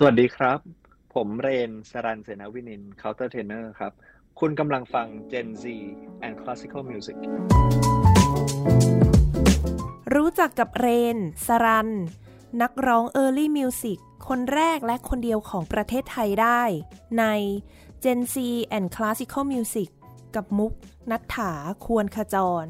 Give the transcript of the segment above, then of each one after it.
สวัสดีครับ ผมเรนสรันเสนาวินิน countertenor ครับ คุณกำลังฟัง Gen Z and Classical Music รู้จักกับเรน สรัน นักร้อง Early Music คนแรกและคนเดียวของประเทศไทยได้ ใน Gen Z and Classical Music กับมุกนัฐถาควรขจร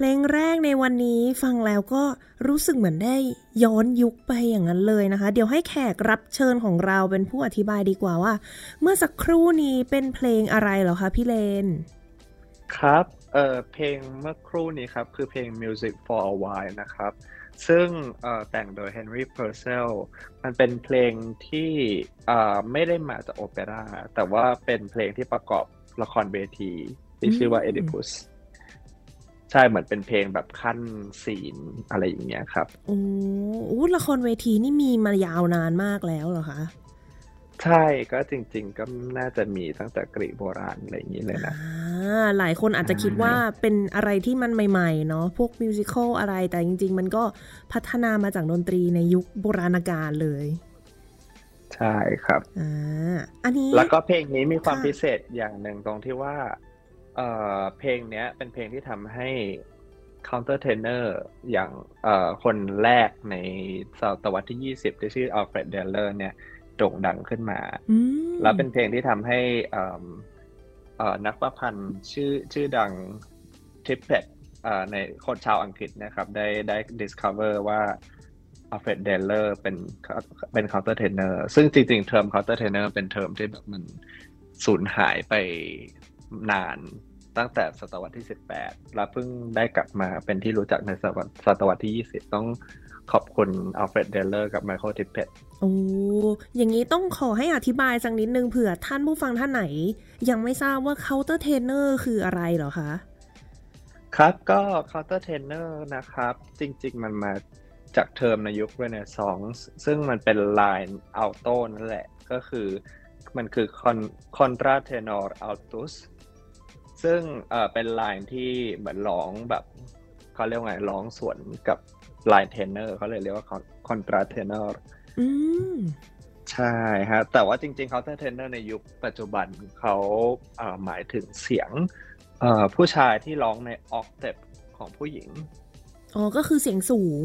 เพลงแรกในวันนี้ฟังแล้วก็รู้สึกเหมือนได้ย้อนยุคไปอย่างนั้นเลยนะคะ เดี๋ยวให้แขกรับเชิญของเราเป็นผู้อธิบายดีกว่าว่า เมื่อสักครู่นี้เป็นเพลงอะไรเหรอคะพี่เลน ครับเออเพลงเมื่อครู่นี้ครับ คือเพลง Music for a While นะครับ ซึ่งแต่งโดย Henry Purcell มันเป็นเพลงที่ไม่ได้มาจากโอเปร่าแต่ว่าเป็นเพลงที่ประกอบละครเวทีที่ชื่อว่า Oedipus ใช่เหมือนเป็นเพลงแบบขั้นศีลอะไรอย่างเงี้ยครับโอ้ละครเวทีนี่มีมายาวนานมากแล้วเหรอคะใช่ก็จริง ๆ ก็น่าจะมีตั้งแต่กรีกโบราณอะไรอย่างนี้เลยนะหลายคนอาจจะคิดว่าเป็นอะไรที่มันใหม่ ๆ เนาะพวกมิวสิควลอะไรแต่จริง ๆ มันก็พัฒนามาจากดนตรีในยุคโบราณกาลเลยใช่ครับอ่าอันนี้แล้วก็เพลงนี้มีความพิเศษอย่างหนึ่งตรงที่ว่า เอ่อเพลงเนี้ย เป็นเพลงที่ทำให้ counter tenor อย่างเอ่อคนแรกในศตวรรษที่ 20 ที่ชื่ออัลเฟรดเดลเลอร์เนี่ยโด่งดังขึ้นมา แล้วเป็นเพลงที่ทำให้นักประพันธ์ชื่อชื่อดังทิปเพตในคนชาวอังกฤษนะครับ ได้ได้ discover ว่า Alfred Deller เป็นเป็น counter tenor ซึ่งจริงๆ เทอม counter tenor เป็นเทอมที่แบบมันสูญหายไปนาน ตั้งแต่ศตวรรษที่ 18 แล้วเพิ่งได้กลับมาเป็นที่รู้จักในศตวรรษที่ 20 ต้องขอบคุณ Alfred Deller กับ Michael Tippettโอ้อย่างนี้ต้องขอให้อธิบายสักนิดนึงเผื่อท่านผู้ฟังท่านไหน ยังไม่ทราบว่า countertenor คืออะไรเหรอคะ ครับก็ counter tenor นะครับ จริง ๆ มันมาจากเทอมในยุค Renaissance ซึ่งมันเป็น line alto นั่นแหละก็คือมันคือ contra tenor altus ซึ่งเอ่อ เป็น line ที่เหมือนร้องแบบเขาเรียกว่าไงร้องสวนกับ line tenor เขาเลยเรียกว่า contra tenor อืมใช่ฮะ แต่ว่าจริงๆ counter tenor ในยุคปัจจุบันเขาเอ่อหมายถึงเสียงเอ่อผู้ชายที่ร้องใน octave ของผู้หญิง อ๋อ ก็คือเสียงสูง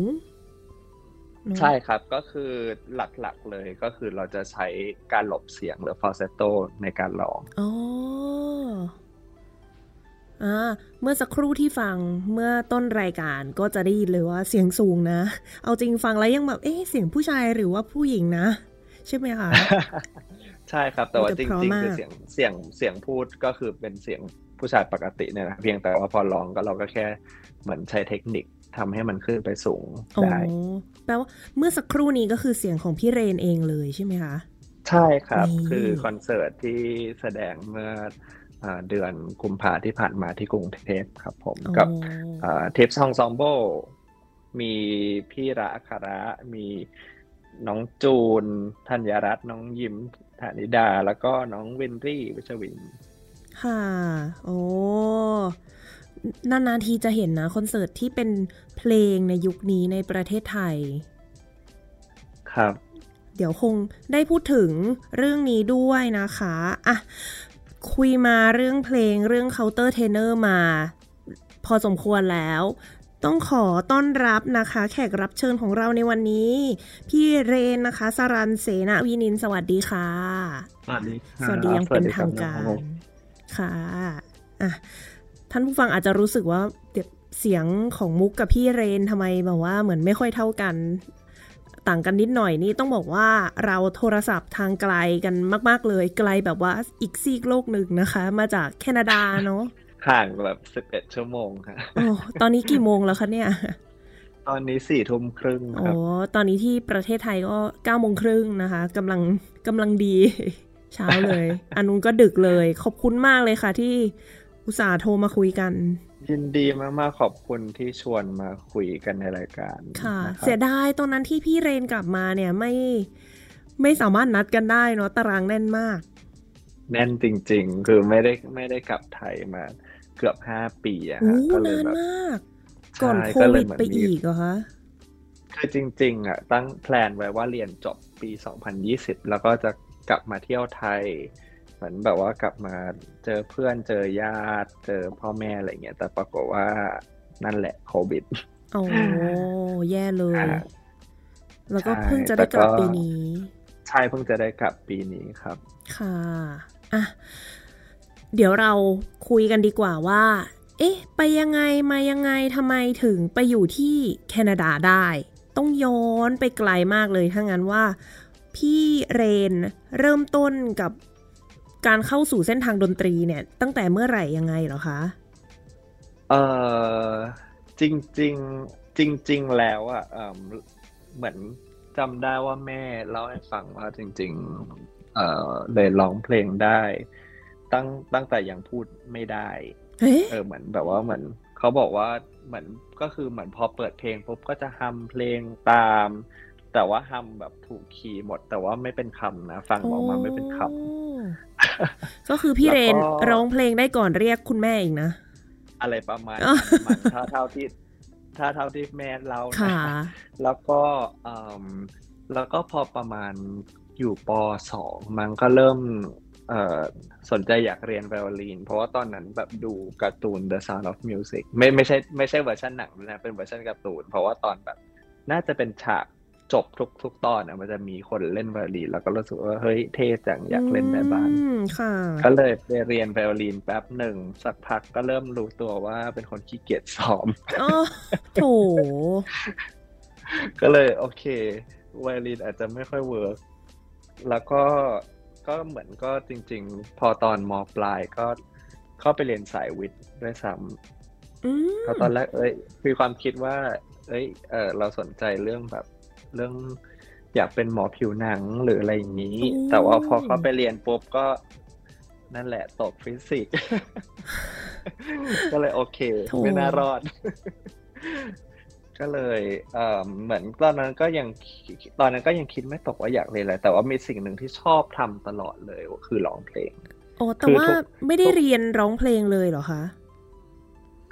เนอะใช่ครับก็คือหลักๆเลยก็คือเราจะใช้การหลบเสียงหรือ falsetto ในการร้อง อ๋ออ่า เมื่อสักครู่ที่ฟังเมื่อต้นรายการก็จะได้ยินเลยว่าเสียงสูงนะ เอาจริงฟังแล้วยังแบบเอ๊ะเสียงผู้ชายหรือว่าผู้หญิงนะ ใช่ไหมคะ ใช่ครับแต่ว่ามันจจะเพราะริงๆมากคือเสียงเสียงเสียงพูดก็คือเป็นเสียงผู้ชายปกติเนี่ยนะเพียงแต่ว่าพอร้องก็เราก็แค่เหมือนใช้เทคนิคทำให้มันขึ้นไปสูงอ๋อได้แปลว่าเมื่อสักครู่นี้ก็คือเสียงของพี่เรนเองเลยใช่ไหมคะ ใช่ครับนี่คือคอนเสิร์ตที่แสดงเมื่ออ่า เดือนกุมภาที่ผ่านมาที่กรุงเทพครับผมอ๋อกับเทปซองซอมโบมีพี่ระอัคาระมีน้องจูนธัญรัตน์น้องยิมธนิดา แล้วก็น้องวินรี่วิชวิน ค่ะ โอ้นานๆทีจะเห็นนะคอนเสิร์ตที่เป็นเพลงในยุคนี้ในประเทศไทย ครับ เดี๋ยวคงได้พูดถึงเรื่องนี้ด้วยนะคะ อะ คุยมาเรื่องเพลงเรื่อง counter tenor มา พอสมควรแล้ว ต้องขอต้อนรับนะคะ แขกรับเชิญของเราในวันนี้ พี่เรนนะคะ สรันเสนาวินินทร์สวัสดีค่ะ สวัสดีสวัสดีอยังเป็นทางการค่ะอะท่านผู้ฟังอาจจะรู้สึกว่าเดี๋ยวเสียงของมุกกับพี่เรนทำไมแบบว่าเหมือนไม่ค่อยเท่ากัน ต่างกันนิดหน่อยนี่ต้องบอกว่าเราโทรศัพท์ทางไกลกันมาก ๆ เลยไกลแบบว่าอีกซีกโลกหนึ่งนะคะ มาจากแคนาดาเนาะห่างแบบสิบเอ็ดชั่วโมงค่ะโอ้ตอนนี้กี่โมงแล้วคะเนี่ย ตอนนี้สี่ทุ่มครึ่งคโอ้รับตอนนี้ที่ประเทศไทยก็เก้าโมงครึ่งนะคะกำลังกำลังดีเช้าเลย อันนู้นก็ดึกเลย ขอบคุณมากเลยค่ะที่อุตส่าห์โทรมาคุยกัน ยินดีมาก ๆ ขอบคุณที่ชวนมาคุยกันในรายการค่ะนะครับเสียดายตอนนั้นที่พี่เรนกลับมาเนี่ยไม่ไม่สามารถนัดกันได้เนาะตารางแน่นมาก แน่นจริง ๆ คือไม่ได้ไม่ได้กลับไทยมาเกือบห้าปีอะโอ้ฮะก็เลยนานแบบมาก ก่อนใช่โคก็เลวิยดเหมือนไปมีอีกเหรอคะคือจริง ๆอะตั้งแพลนไว้ว่าเรียนจบปี 2020 แล้วก็จะกลับมาเที่ยวไทยเห มือนแบบว่ากลับมาเจอเพื่อนเจอญาติ เจอพ่อแม่อะไรเงี้ยแต่ปรากฏว่านั่นแหละโควิดโอ้แย่เลยอ่าแล้วก็ใช่เพิ่งจะได้กลับแต่ก็ปีนี้ใช่เพิ่งจะได้กลับปีนี้ครับ ค่ะอะเดี๋ยวเราคุยกันดีกว่าว่า เอ๊ะ ไปยังไงมายังไงทำไมถึงไปอยู่ที่แคนาดาได้ ต้องย้อนไปไกลมากเลยถ้างั้นว่า พี่เรนเริ่มต้นกับ การเข้าสู่เส้นทางดนตรีเนี่ย ตั้งแต่เมื่อไหร่ยังไงเหรอคะเออจริงๆจริงๆแล้วอะเอิ่มเหมือนจำได้ว่าแม่เล่าให้ฟังว่าจริง ๆ เออเลยร้องเพลงได้ ตั้งตั้งแต่ยังพูดไม่ได้เอ๊ะเออเหมือนแบบว่าเหมือนเขาบอกว่าเหมือนก็คือเหมือนพอเปิดเพลงปุ๊บก็จะฮัมเพลงตาม แต่ว่าฮัมแบบถูกคีย์หมด แต่ว่าไม่เป็นคำนะ ฟังออกมาไม่เป็นคำโอ้ ก็คือพี่เรนแล้วก็ร้องเพลงได้ก่อนเรียกคุณแม่อีกนะ อะไรประมาณอ๋อนั้นมันถ้าเท่าที่ถ้าเท่าที่แม่เรานะค่ะแล้วก็เอิ่มแล้วก็พอประมาณอยู่ปสองมันก็เริ่มเอ่อสนใจอยากเรียนไวโอลิน เพราะว่าตอนนั้นแบบดูการ์ตูน The Sound of Music ไม่ไม่ใช่ไม่ใช่เวอร์ชันหนังนะ เป็นเวอร์ชันการ์ตูน เพราะว่าตอนแบบน่าจะเป็นฉาก จบทุกทุกตอนอะมันจะมีคนเล่นไวโอลินแล้วก็รู้สึกว่าเฮ้ยเท่จังอยากเล่นแบบบ้างอืมค่ะะก็เลยไปเรียนไวโอลินแป๊บหนึ่งสักพักก็เริ่มรู้ตัวว่าเป็นคนขี้เกียจซ้อมอ๋อโถก็เลยโอเคไวโอลินอาจจะไม่ค่อยเวิร์กแล้วก็ก็เหมือนก็จริง ๆ พอตอนมปลายก็เข้าไปเรียนสายวิทย์ด้วยซ้อืมำเพราะตอนแรกเอ้ยมีความคิดว่า เอ้ยเออเราสนใจเรื่องแบบ เรื่องอยากเป็นหมอผิวหนังหรืออะไรอย่างนี้ แต่ว่าพอเข้าไปเรียนปุ๊บก็นั่นแหละตกฟิสิกส์ก็เลยโอเคโถไม่น่ารอด ก็เลยเอ่อเหมือนตอนนั้นก็ยังตอนนั้นก็ยังคิดไม่ตกว่าอยากเรียนอะไรแต่ว่ามีสิ่งหนึ่งที่ชอบทำตลอดเลยก็คือร้องเพลง โอ้แต่คือว่าทุกไม่ได้ทุกเรียนร้องเพลงเลยเหรอคะ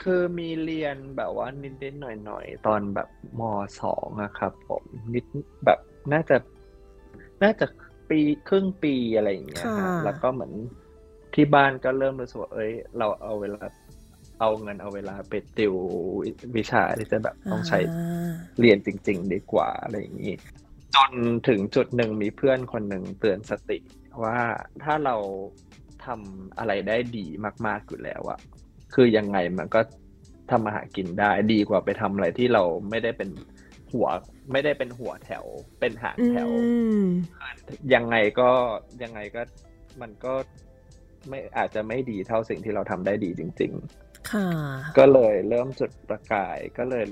คือมีเรียนแบบว่านิดๆหน่อยๆ ตอนแบบมสองอะครับผมนิดแบบน่าจะ น่าจะปีครึ่งปีอะไรอย่างเงี้ยค่ะ ฮะแล้วก็เหมือนที่บ้านก็เริ่มรู้สึกว่าเอ้ย เราเอาเวลา เอาเงินเอาเวลาไปติววิชาที่จะแบบต้องใช้อ่าเรียนจริง ๆ ดีกว่าอะไรอย่างนี้ จนถึงจุดหนึ่งมีเพื่อนคนหนึ่งเตือนสติว่าถ้าเราทำอะไรได้ดีมากๆอยู่แล้วอะ คือยังไงมันก็ทำมาหากินได้ดีกว่าไปทำอะไรที่เราไม่ได้เป็นหัว ไม่ได้เป็นหัวแถว เป็นหางอืแถวมยังไงก็ยังไงก็มันก็ไม่อาจจะไม่ดีเท่าสิ่งที่เราทำได้ดีจริง ๆ ค่ะ ก็เลยเริ่มจุดประกายก็เลย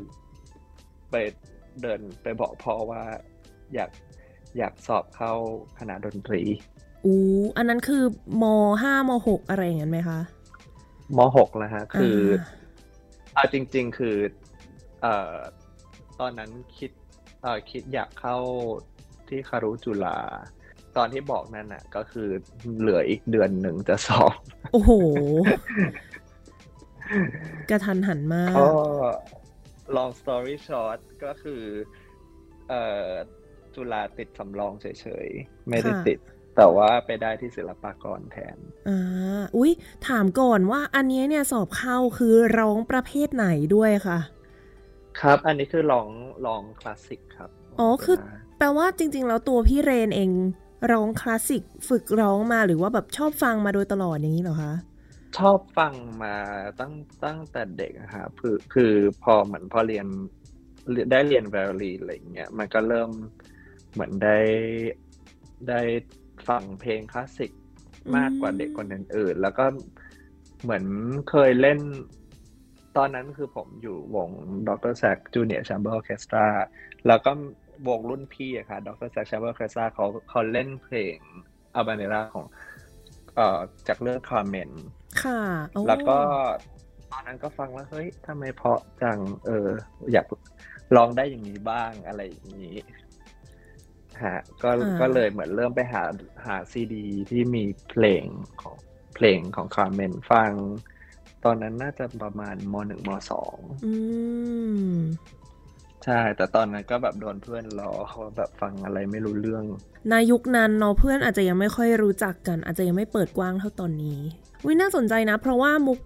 ไปเดินไปบอกพ่อว่าอยากอยากสอบเข้าคณะดนตรีอู้อันนั้นคือมห้ามหกอะไรอย่างนั้นไหมคะ มหกแล้วฮะ คืออ่าเอาจริง ๆ คือ เอ่อ ตอนนั้นคิด เอ่อ คิดอยากเข้าที่คารุจุฬาตอนที่บอกนั่นน่ะ ก็คือเหลืออีกเดือนหนึ่งจะสอบ โอ้โห กระทันหันมาก ก็ long story short ก็คือ เอ่อ จุฬาติดสำรองเฉยๆ ไม่ได้ค่ะติด แต่ว่าไปได้ที่ศิลปากรแทนอ่าอุ๊ย ถามก่อนว่าอันเนี้ยเนี่ยสอบเข้าคือร้องประเภทไหนด้วยค่ะ ครับ อันนี้คือลองลองคลาสสิกครับ อ๋อ คือ แปลว่าจริง ๆ แล้วตัวพี่เรนเองร้องคลาสสิกฝึกร้องมาหรือว่าแบบชอบฟังมาโดยตลอดอย่างนี้เหรอคะ ชอบฟังมาตั้งตั้งแต่เด็กอะครับคือคือพอเหมือนพอเรียนได้เรียนไวโอลินอะไรอย่างเงี้ยมันก็เริ่มเหมือนได้ได้ ฟังเพลงคลาสสิกมากกว่าเด็กคนอื่นๆแล้วก็เหมือนเคยเล่น ตอนนั้นคือผมอยู่วง Dr. Sax Junior Chamber Orchestra แล้วก็วงรุ่นพี่อะค่ะ Dr. Sax Chamber Orchestra เขาเขาเล่นเพลง Habanera ของ เอ่อจากเรื่อง Carmenค่ะโอ้แล้วก็ตอนนั้นก็ฟังแล้วเฮ้ยทำไมเพราะจัง เออ อยากลองได้อย่างนี้บ้างอะไรอย่างนี้ ฮะก็ก็เลยเหมือนเริ่มไปหาหาซีดี ที่มีเพลงของเพลงของคาร์เมนฟัง ตอนนั้นน่าจะประมาณมหนึ่งมสองอืม ใช่ แต่ตอนนั้นก็แบบโดนเพื่อนล้อว่าแบบฟังอะไรไม่รู้เรื่อง ในยุคนั้นเนาะเพื่อนอาจจะยังไม่ค่อยรู้จักกัน อาจจะยังไม่เปิดกว้างเท่าตอนนี้อุ๊ยน่าสนใจนะ เพราะว่ามุก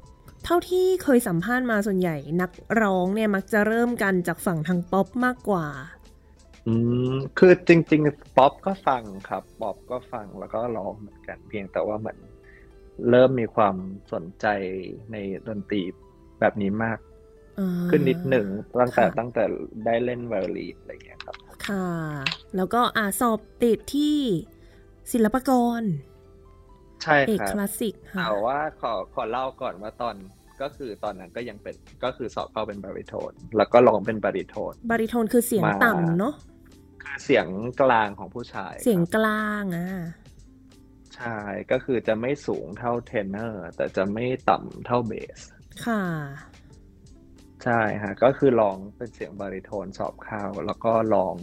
เท่าที่เคยสัมภาษณ์มาส่วนใหญ่ นักร้องเนี่ยมักจะเริ่มกันจากฝั่งทางป๊อปมากกว่า อืมคือจริง ๆ ป๊อปก็ฟังครับป๊อปก็ฟังแล้วก็ร้องเหมือนกัน เพียงแต่ว่าเหมือนเริ่มมีความสนใจในดนตรีแบบนี้มากอ่าขึ้นนิดหนึ่งตั้งแต่ค่ะตั้งแต่ได้เล่นไวโอลินอะไรอย่างเงี้ยครับ ค่ะ แล้วก็อ่าสอบติดที่ศิลปากร ใช่เอกครับคลาสสิกค่ะแต่ว่าขอขอเล่าก่อนว่าตอนก็คือตอนนั้นก็ยังเป็นก็คือสอบเข้าเป็นบาริโทน แล้วก็ร้องเป็นบาริโทน บาริโทนคือเสียงมาต่ำเนาะ คือเสียงกลางของผู้ชายเสียงครับกลางอะใช่ก็คือจะไม่สูงเท่าเทนเนอร์ แต่จะไม่ต่ำเท่าเบส ค่ะ ใช่ฮะ ก็คือร้องเป็นเสียงบาริโทนสอบเข้าแล้วก็ร้อง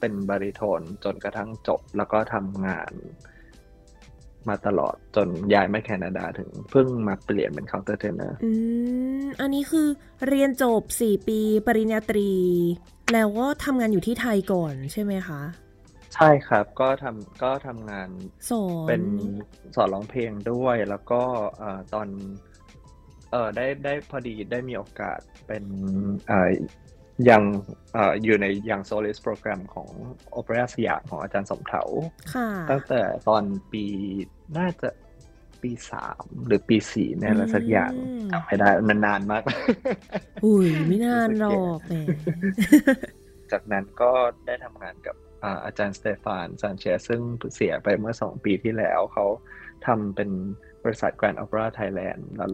เป็นบาริโทนจนกระทั่งจบแล้วก็ทำงาน มาตลอดจนย้ายมาแคนาดาถึงเพิ่งมาเปลี่ยนเป็น countertenorอืมอันนี้คือเรียนจบ 4 ปีปริญญาตรี แล้วก็ทำงานอยู่ที่ไทยก่อนใช่ไหมคะใช่ครับก็ทำก็ทำงานสอนเป็นสอนร้องเพลงด้วย แล้วก็เอ่อตอนเอ่อได้ได้พอดีได้มีโอกาสเป็นเอ่อ ยังเอ่ออยู่ใน Young Soloist Program ของโอเปร่าสยามของอาจารย์สมเถาค่ะตั้งแต่ตอนปีน่าจะปีสามหรือปีสี่เนี่ยแหละสักอย่างอืมจำไม่ได้มันนานมาก อุ้ยไม่นานรู้สึกหรแย่อกแหมจากนั้นก็ได้ทำงานกับอ่าอาจารย์สเตฟานซานเชสซึ่งเสียไปเมื่อสองปีที่แล้วเขาทำเป็นบริษัท Grand Opera Thailand แล้ว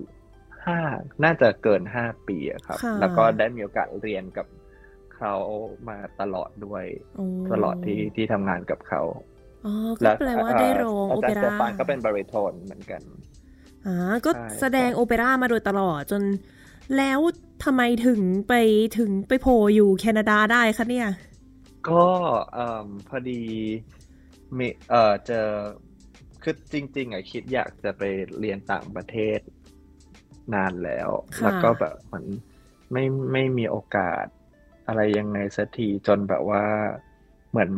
ห้าน่าจะเกินห้าปีอะครับค่ะแล้วก็ได้มีโอกาสเรียนกับเขามาตลอดด้วยโอ้ตลอดที่ที่ทำงานกับเขาอ๋อก็แปลว่าได้ร้องอาโอจารเปย์สเตร่าฟานก็เป็นบาริโทนเหมือนกันอ่าก็แสดงโอเปร่ามาโดยตลอดจน แล้วทำไมถึงไปถึงไปโผล่อยู่แคนาดาได้คะเนี่ย ก็เอ่อพอดีมีเอ่อเจอคือจริง ๆอะคิดอยากจะไปเรียนต่างประเทศ นานแล้ว แล้วก็แบบเหมือนไม่ไม่มีโอกาสอะไรยังไงสักทีจนแบบว่าเหมือน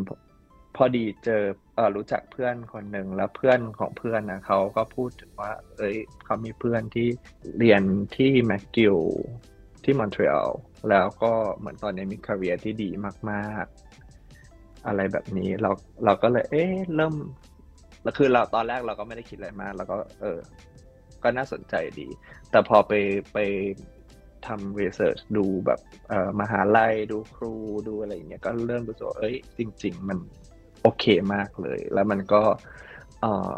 พอดีเจอเออรู้จักเพื่อนคนหนึ่งแล้วเพื่อนของเพื่อนนะเขาก็พูดถึงว่า เอ้ยเขามีเพื่อนที่เรียนที่แมคกิลที่มอนทรีออลแล้วก็เหมือนตอนนี้มี career ที่ดีมากๆ อะไรแบบนี้เราเราก็เลย เอ๊ะเริ่มแล้วคือเราตอนแรกเราก็ไม่ได้คิดอะไรมากเราก็ เออ ก็น่าสนใจดี แต่พอไปไปทำรีเสิร์ชดูแบบเอ่อมหาลัยดูครูดูอะไรอย่างเงี้ยก็เริ่มรู้สึกเอ้ยจริง ๆ มันโอเคมากเลย แล้วมันก็เอ่อ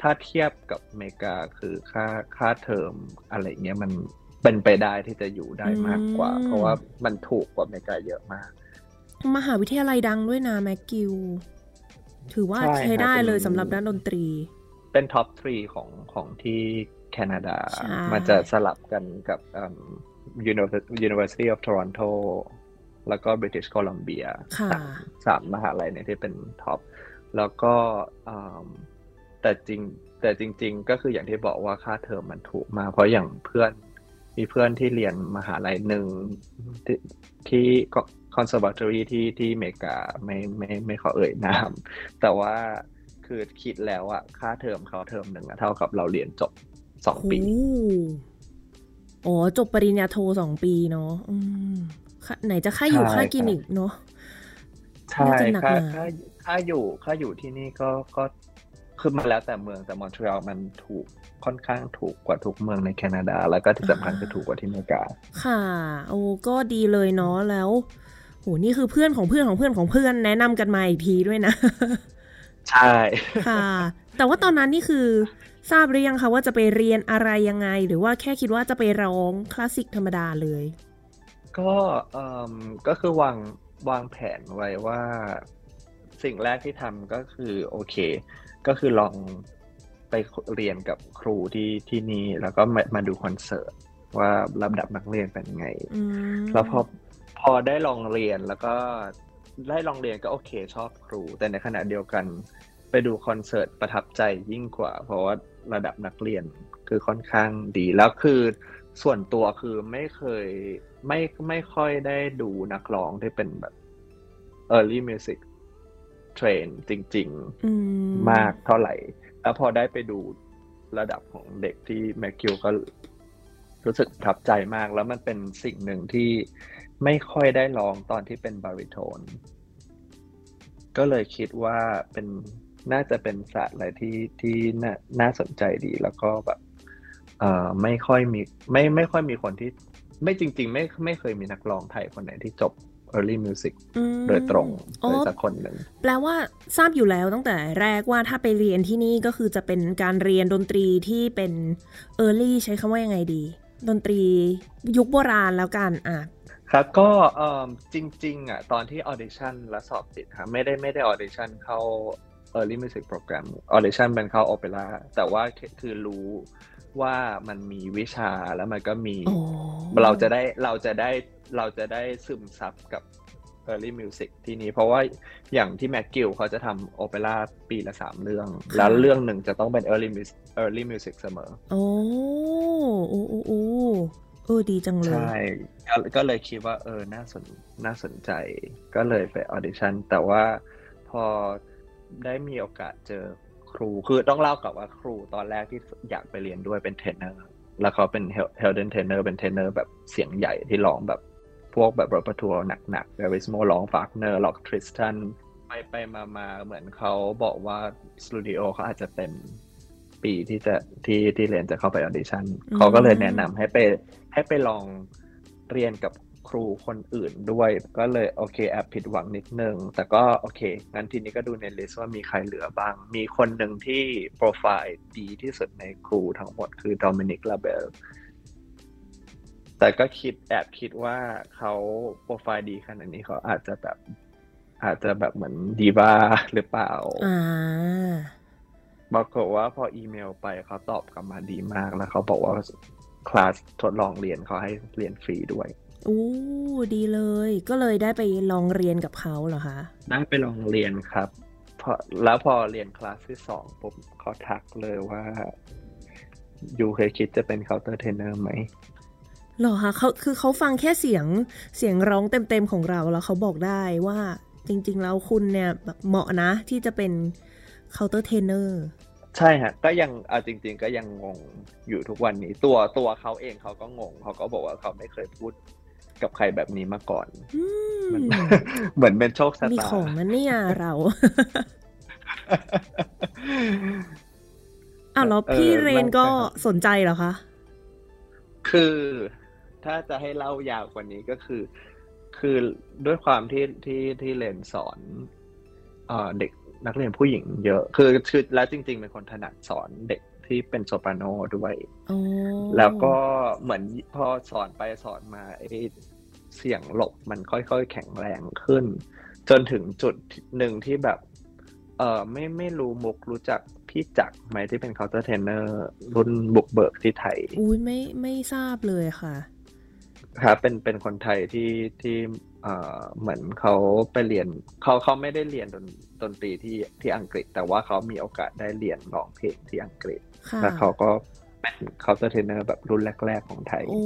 ถ้าเทียบกับอเมริกาคือค่าค่าเทอมอะไรเงี้ยมันเป็นไปได้ที่จะอยู่ได้มากกว่า เพราะว่ามันถูกกว่าอเมริกาเยอะมาก มหาวิทยาลัยดังด้วยนะแมกกิลถือว่าใช้ได้เลยสำหรับด้านดนตรี เป็น top three ของของที่ แคนาดา มันจะสลับกันกับ University of Toronto แล้วก็ British Columbia สามสามมหาลัยเนี่ยที่เป็น top แล้วก็แต่จริงแต่จริง ๆ ก็คืออย่างที่บอกว่าค่าเทอมมันถูกมากเพราะอย่างเพื่อนมีเพื่อนที่เรียนมหาลัยหนึ่งที่ที่ conservatory ที่ที่อเมริกาไม่ไม่ไม่ขอเอ่ยนาม แต่ว่าคือคิดแล้วอะค่าเทอมเขาเทอมหนึ่งเท่ากับเราเรียนจบ สองปีอ๋อจบปริญญาโทสองปีเนาะไหนจะค่าอยู่ค่ากินอีกเนาะใช่ค่าค่าค่าอยู่ค่าอยู่ที่นี่ก็ก็คือมาแล้วแต่เมืองแต่มอนทรีออลมันถูกค่อนข้างถูกกว่าทุกเมืองในแคนาดา แล้วก็ที่สำคัญคือถูกกว่าที่อเมริกา ค่ะ โอ้ก็ดีเลยเนาะแล้วโหนี่คือเพื่อนของเพื่อนของเพื่อนของเพื่อนแนะนำกันมาอีกทีด้วยนะ ใช่ ค่ะ แต่ว่าตอนนั้นนี่คือ ทราบหรือยังคะว่าจะไปเรียนอะไรยังไง หรือว่าแค่คิดว่าจะไปร้องคลาสสิกธรรมดาเลย ก็เอ่อก็คือวางวางแผนไว้ว่า สิ่งแรกที่ทำก็คือโอเค ก็คือลองไปเรียนกับครูที่ที่นี่แล้วก็มามาดูคอนเสิร์ตว่าลำดับนักเรียนเป็นไง แล้วพอพอได้ลองเรียนแล้วก็ได้ลองเรียนก็โอเคชอบครู แต่ในขณะเดียวกันไปดูคอนเสิร์ตประทับใจยิ่งกว่า เพราะว่า ระดับนักเรียนคือค่อนข้างดีแล้วคือส่วนตัวคือไม่เคยไม่ไม่ค่อยได้ดูนักร้องที่เป็นแบบ early music train จริง ๆ มากเท่าไหร่ แล้วพอได้ไปดูระดับของเด็กที่แมคคิวก็รู้สึกประทับใจมาก แล้วมันเป็นสิ่งหนึ่งที่ไม่ค่อยได้ลองตอนที่เป็นบาริโทน ก็เลยคิดว่าเป็น น่าจะเป็นศาสตร์อะไรที่ที่น่าน่าสนใจดีแล้วก็แบบเอ่อไม่ค่อยมีไม่ไม่ค่อยมีคนที่ ไม่จริง ๆ ไม่ไม่เคยมีนักร้องไทยคนไหนที่จบ early music โดยตรงเลยสักคนหนึ่งแปลว่าทราบอยู่แล้วตั้งแต่แรกว่าถ้าไปเรียนที่นี่ก็คือจะเป็นการเรียนดนตรีที่เป็น early ใช้คำว่ายังไงดี ดนตรียุคโบราณแล้วกันอะครับก็จริงๆอะตอนที่ audition และสอบติดครับไม่ได้ไม่ได้ audition เข้า Early Music Program Audition เป็นเข้าโอเปร่าแต่ว่าคือรู้ว่ามันมีวิชาแล้วมันก็มี เราจะได้เราจะได้เราจะได้ซึมซับกับ Early Music ที่นี้เพราะว่าอย่างที่แม็กกิลเขาจะทำโอเปร่าปีละสามเรื่อง แล้วเรื่องหนึ่งจะต้องเป็น Early Music Early Music เสมอ โอ้โอ้โอ้โอ้เออดีจังเลย ใช่ ก็เลยคิดว่าเออน่าสนน่าสนใจ ก็เลยไป audition แต่ว่าพอ ได้มีโอกาสเจอครูคือต้องเล่ากับว่าครูตอนแรกที่อยากไปเรียนด้วยเป็นเทรนเนอร์แล้วเขาเป็น Heldentenor เป็นเทรนเนอร์แบบเสียงใหญ่ที่ร้องแบบพวกแบบ repertoire หนักๆ verismo ร้องวากเนอร์ล็อกทริสตันไปไปมามาเหมือนเขาบอกว่าสตูดิโอเขาอาจจะเต็มปีที่จะที่ที่เรียนจะเข้าไป audition เขาก็เลยแนะนำให้ไปให้ไปลองเรียนกับ ครูคนอื่นด้วย ก็เลยโอเคแอบผิดหวังนิดนึง แต่ก็โอเค งั้นทีนี้ก็ดูใน list ว่ามีใครเหลือบ้าง มีคนหนึ่งที่โปรไฟล์ดีที่สุดในครูทั้งหมดคือโดมินิกลาเบลแต่ก็คิดแอบคิดว่าเขาโปรไฟล์ดีขนาดนี้เขาอาจจะแบบอาจจะแบบเหมือนดีบ้าหรือเปล่าอ่าปรากฏว่าพออีเมลไปเขาตอบกลับมาดีมากแล้วเขาบอกว่าคลาสทดลองเรียนเขาให้เรียนฟรีด้วย อู้ดีเลย ก็เลยได้ไปลองเรียนกับเขาเหรอคะได้ไปลองเรียนครับพอแล้วพอเรียนคลาสที่สองผมเขาทักเลยว่า you เคยคิดจะเป็น countertenor ไหมเหรอคะเขาคือเขาฟังแค่เสียงเสียงร้องเต็มๆของเราแล้วเขาบอกได้ว่าจริงๆแล้วคุณเนี่ยแบบเหมาะนะที่จะเป็น countertenorใช่ฮะ ก็ยังเอาจริง ๆ ก็ยังงงอยู่ทุกวันนี้ ตัวตัวเขาเองเขาก็งง เขาก็บอกว่าเขาไม่เคยพูด กับใครแบบนี้มาก่อนอืมันมเหมือนเป็นโชคชะมีตาของนะเนี่ยเราอะแล้วพี่เรนก็สนใจเหรอคะ คือถ้าจะให้เล่ายาวกว่านี้ก็คือ คือด้วยความที่ที่ที่เรนสอนเอ่อเด็กนักเรียนผู้หญิงเยอะ คือคือแล้วจริง ๆ เป็นคนถนัดสอนเด็ก ที่เป็นโซปราโนด้วยอ๋อแล้วก็เหมือนพอสอนไปสอนมาไอ้เสียงหลบมันค่อยๆแข็งแรงขึ้น จนถึงจุดหนึ่งที่แบบ เออไม่ไม่รู้มุกรู้จักพี่จักรไหมที่เป็น countertenor รุ่นบุกเบิกที่ไทย อุ้ยไม่ไม่ทราบเลยค่ะครับเป็นเป็นคนไทยที่ที่เอ่อเหมือนเขาไปเรียนเขาเขาไม่ได้เรียนดนดนตรีที่ที่อังกฤษ แต่ว่าเขามีโอกาสได้เรียนร้องเพลงที่อังกฤษค่ะ แล้วเขาก็เป็น countertenor แบบรุ่นแรก ๆ ของไทยโอ้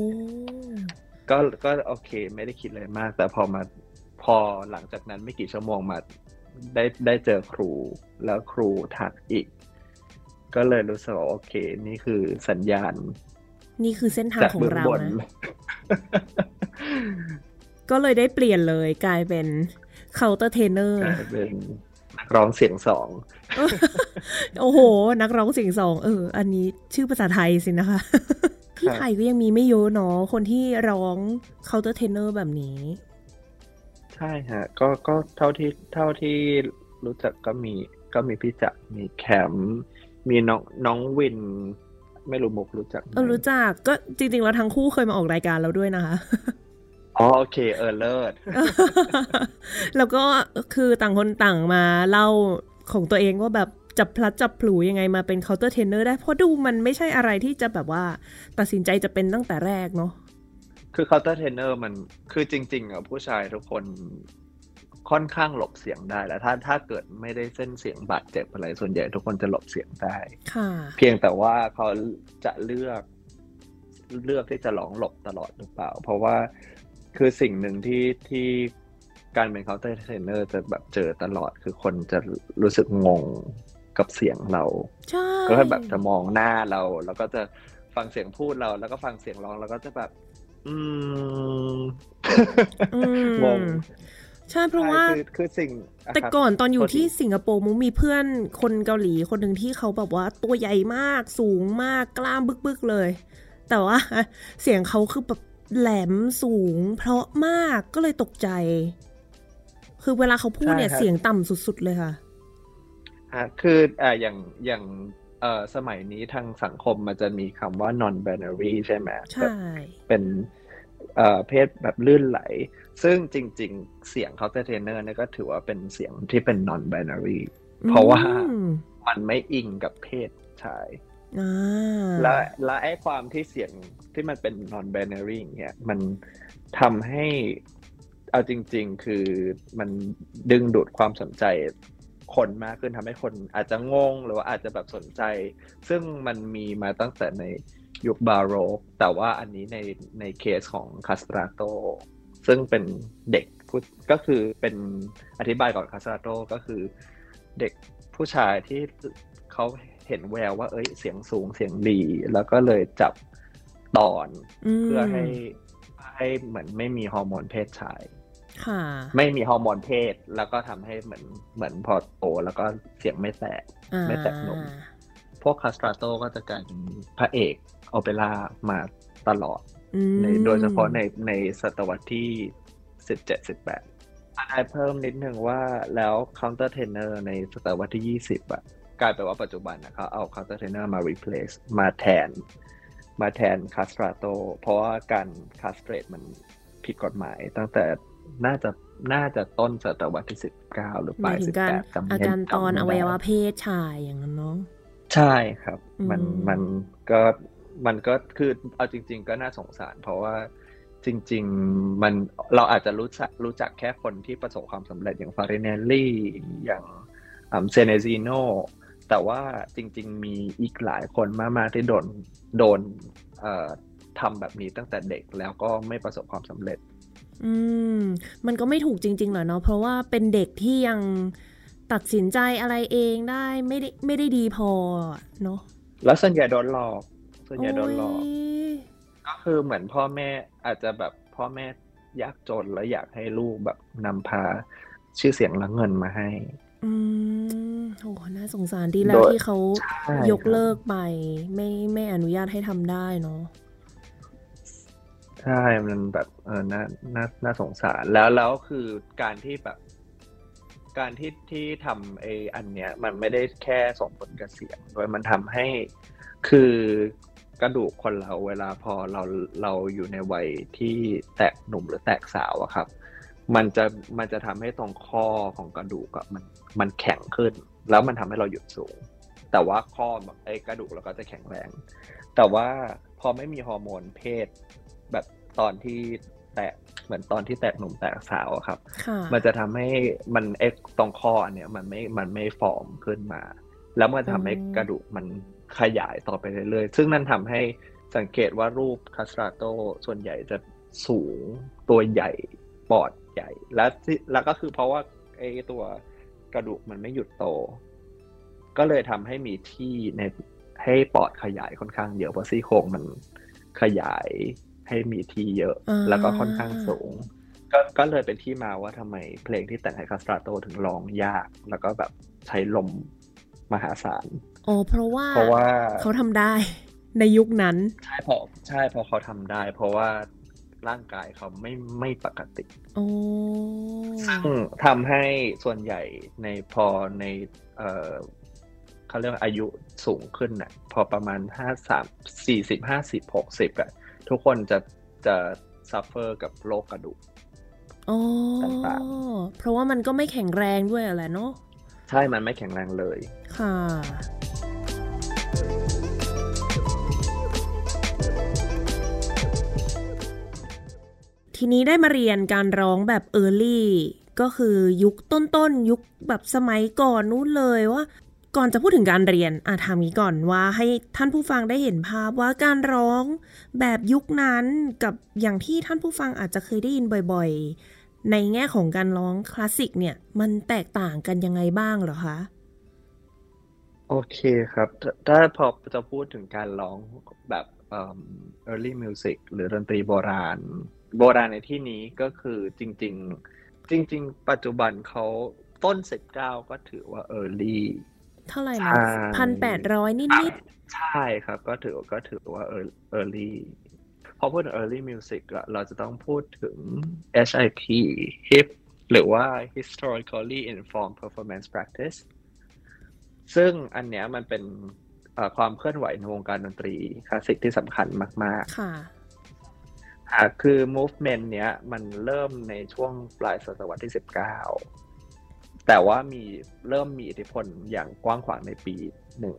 ก็ก็โอเค ไม่ได้คิดอะไรมาก แต่พอมาพอหลังจากนั้นไม่กี่ชั่วโมงมาได้ได้เจอครูแล้วครูทักอีก ก็เลยรู้สึกว่าโอเค นี่คือสัญญาณ นี่คือเส้นทางจากของเบื้องเราบนนะก็เลยได้เปลี่ยนเลยกลายเป็น countertenor กลายเป็น นักร้องเสียงสองโอ้โห นักร้องเสียงสองเออ อันนี้ชื่อภาษาไทยสินะคะที่ไทยก็ยังมีไม่เยอะเนาะคนที่ร้อง countertenor แบบนี้ ใช่ฮะ ก็ก็เท่าที่เท่าที่รู้จักก็มีก็มีพี่จักรมีแคมมีน้องน้องวิน ไม่รู้มุกรู้จักไหมเออรู้จักก็จริงๆแล้วทั้งคู่เคยมาออกรายการเราด้วยนะคะ อ๋อโอเคเออเลิศแล้วก็คือต่างคนต่างมาเล่าของตัวเองว่าแบบจับพลัดจับผลูยังไงมาเป็น countertenor ได้ เพราะดูมันไม่ใช่อะไรที่จะแบบว่าตัดสินใจจะเป็นตั้งแต่แรกเนาะคือ countertenor มันคือจริง ๆอะผู้ชายทุกคนค่อนข้างหลบเสียงได้แล้วถ้าถ้าเกิดไม่ได้เส้นเสียงบาดเจ็บอะไรส่วนใหญ่ทุกคนจะหลบเสียงได้ค่ะเพียงแต่ว่าเขาจะเลือกเลือกที่จะร้องหลบตลอดหรือเปล่า เพราะว่า คือสิ่งหนึ่งที่ที่การเป็น countertenor จะแบบเจอตลอดคือคนจะรู้สึกงงกับเสียงเราใช่ก็แบบจะมองหน้าเรา แล้วก็จะฟังเสียงพูดเรา แล้วก็ฟังเสียงร้องแล้วก็จะแบบ อืมอืมงงใช่เพราะว่าใช่คือคือสิ่งะแต่ครับก่อนตอนอยู่พอดีที่สิงคโปร์มุกมีเพื่อนคนเกาหลีคนหนึ่งที่เขาแบบว่าตัวใหญ่มากสูงมากกล้ามบึกๆเลย แต่ว่าเสียงเขาคือแบบ แหลมสูง เพราะมากก็เลยตกใจ คือเวลาเขาพูดเนี่ยเสียงต่ำสุดๆเลยค่ะฮะคืออ่าอย่างอย่างเอ่อสมัยนี้ทางสังคมมันจะมีคำว่า non binary ใช่ไหมใช่แบบเป็นเอ่อเพศแบบลื่นไหล ซึ่งจริง ๆ เสียง countertenor เนี่ยก็ถือว่าเป็นเสียงที่เป็น non binary เพราะว่าอืมมันไม่อิงกับเพศชายอ่า และและไอ้ความที่เสียงที่มันเป็น non binary อย่างเงี้ยมันทำให้เอาจริง ๆ คือมันดึงดูดความสนใจคนมากขึ้นทำให้คนอาจจะงงหรือว่าอาจจะแบบสนใจ ซึ่งมันมีมาตั้งแต่ในยุคบาโรก แต่ว่าอันนี้ในในเคสของคาสตราโตซึ่งเป็นเด็กผู้ก็คือเป็นอธิบายก่อนคาสตราโตก็คือเด็กผู้ชายที่เขา เห็นแววว่า เอ้ยเสียงสูงเสียงดี แล้วก็เลยจับตอนมเพื่อให้ให้เหมือนไม่มีฮอร์โมนเพศชายค่ะไม่มีฮอร์โมนเพศ แล้วก็ทำให้เหมือนเหมือนพอโตแล้วก็เสียงไม่แตกอ่าไม่แตกหนุ่มพวกคาสตราโตก็จะกลายเป็นพระเอกโอเปร่ามาตลอดอืมในโดยเฉพาะในในศตวรรษที่สิบเจ็ดสิบแปดอันเพิ่มนิดนึงว่าแล้ว counter tenor ในศตวรรษที่ยี่สิบอะ กลายเป็นว่าปัจจุบันนะเขาเอา counter tenor มา replace มาแทน มาแทน castrato เพราะว่าการ castrate มันผิดกฎหมาย ตั้งแต่น่าจะน่าจะต้นศตวรรษที่สิบเก้าหรือปลายสิงบแปดจำไม่จำไม่ได้ หมายถึงการอาการตอนอไม่วัยวะเพศชายอย่างนั้นเนาะใช่ครับ มันอืมมันก็มันก็คือเอาจริง ๆ ก็น่าสงสาร เพราะว่าจริง ๆ มันเราอาจจะรู้จักรู้จักแค่คนที่ประสบความสำเร็จอย่าง Farinelli อย่าง Senesino แต่ว่าจริง ๆ มีอีกหลายคนมากๆที่โดนโดนเอ่อทำแบบนี้ตั้งแต่เด็กแล้วก็ไม่ประสบความสำเร็จ อืม มันก็ไม่ถูกจริง ๆ หรอเนาะเพราะว่าเป็นเด็กที่ยังตัดสินใจอะไรเองได้ไม่ได้ไม่ได้ดีพอเนาะแล้วส่วนใหญ่โดนหลอกส่วนใหญ่โดนหลอกโยก็คือเหมือนพ่อแม่อาจจะแบบพ่อแม่ยากจนแล้วอยากให้ลูกแบบนำพาชื่อเสียงและเงินมาให้ อืมโอ้น่าสงสารดีแล้วโดยที่เขาใช่ยกครับเลิกไป ไม่ไม่อนุญาตให้ทำได้เนาะใช่ มันแบบเออน่าน่าน่าสงสารแล้วแล้วคือการที่แบบ การที่ที่ทำไอ้อันเนี้ย มันไม่ได้แค่ส่งผลกับเสียงโดยมันทำให้คือกระดูกคนเราเวลาพอเราเราอยู่ในวัยที่แตกหนุ่มหรือแตกสาวอะครับ มันจะมันจะทำให้ตรงข้อของกระดูกอะมันมันแข็งขึ้น แล้วมันทำให้เราหยุดสูง แต่ว่าข้อแบบไอ้กระดูกเราก็จะแข็งแรง แต่ว่าพอไม่มีฮอร์โมนเพศ แบบตอนที่แตกเหมือนตอนที่แตกหนุ่มแตกสาวอะครับค่ะมันจะทำให้มันเอ็กตรงข้ออันเนี้ยมันไม่มันไม่ฟอร์มขึ้นมา แล้วมันทำให้อืมกระดูกมันขยายต่อไปเรื่อยๆ ซึ่งนั่นทำให้สังเกตว่ารูปคาสตราโตส่วนใหญ่จะสูงตัวใหญ่ปอด ใหญ่ และที่แล้วก็คือเพราะว่าไอ้ตัวกระดูกมันไม่หยุดโต ก็เลยทำให้มีที่ในให้ปอดขยายค่อนข้างเยอะเพราะซี่โครงมันขยายให้มีที่เยอะอ่าแล้วก็ค่อนข้างสูง ก็ก็เลยเป็นที่มาว่าทำไมเพลงที่แต่งให้คาสตราโตถึงร้องยาก แล้วก็แบบใช้ลมมหาศาลอ๋อเพราะว่าเพราะว่าเขาทำได้ในยุคนั้น ใช่เพราะใช่เพราะเขาทำได้ เพราะว่า ร่างกายเขาไม่ไม่ปกติโอ้ซึ่งทำให้ส่วนใหญ่ในพอในเอ่อเขาเรียกว่าอายุสูงขึ้นน่ะ พอประมาณห้าสามสี่สิบห้าสิบหกสิบอะทุกคนจะจะซัฟเฟอร์กับโรคกระดูกอ๋อต่างเพราะว่ามันก็ไม่แข็งแรงด้วยแหละเนาะใช่มันไม่แข็งแรงเลย ค่ะ ทีนี้ได้มาเรียนการร้องแบบเออร์ลี่ก็คือยุคต้นๆ ยุคแบบสมัยก่อนนู้นเลยว่า ก่อนจะพูดถึงการเรียนอะถามนี้ก่อนว่าให้ท่านผู้ฟังได้เห็นภาพว่าการร้องแบบยุคนั้นกับอย่างที่ท่านผู้ฟังอาจจะเคยได้ยินบ่อยๆ ในแง่ของการร้องคลาสสิกเนี่ย มันแตกต่างกันยังไงบ้างเหรอคะโอเคครับ ถ้าพอจะพูดถึงการร้องแบบเอิ่ม early music หรือดนตรีโบราณ โบราณในที่นี้ก็คือจริง ๆ จริง ๆ ปัจจุบันเขาต้น19ก็ถือว่า early เท่าไหร่นะใช่พันแปดร้อยนิดใช่ครับ ก็ถือก็ถือว่า ear- early พอพูดถึง early music อะเราจะต้องพูดถึง HIP HIP หรือว่า historically informed performance practice ซึ่งอันเนี้ยมันเป็นเอ่อความเคลื่อนไหวในวงการดนตรีคลาสสิกที่สำคัญมาก ๆ ค่ะๆ อะคือ movement เนี้ยมันเริ่มในช่วงปลายศตวรรษที่ 19 แต่ว่ามีเริ่มมีอิทธิพลอย่างกว้างขวางในปีหนึ่ง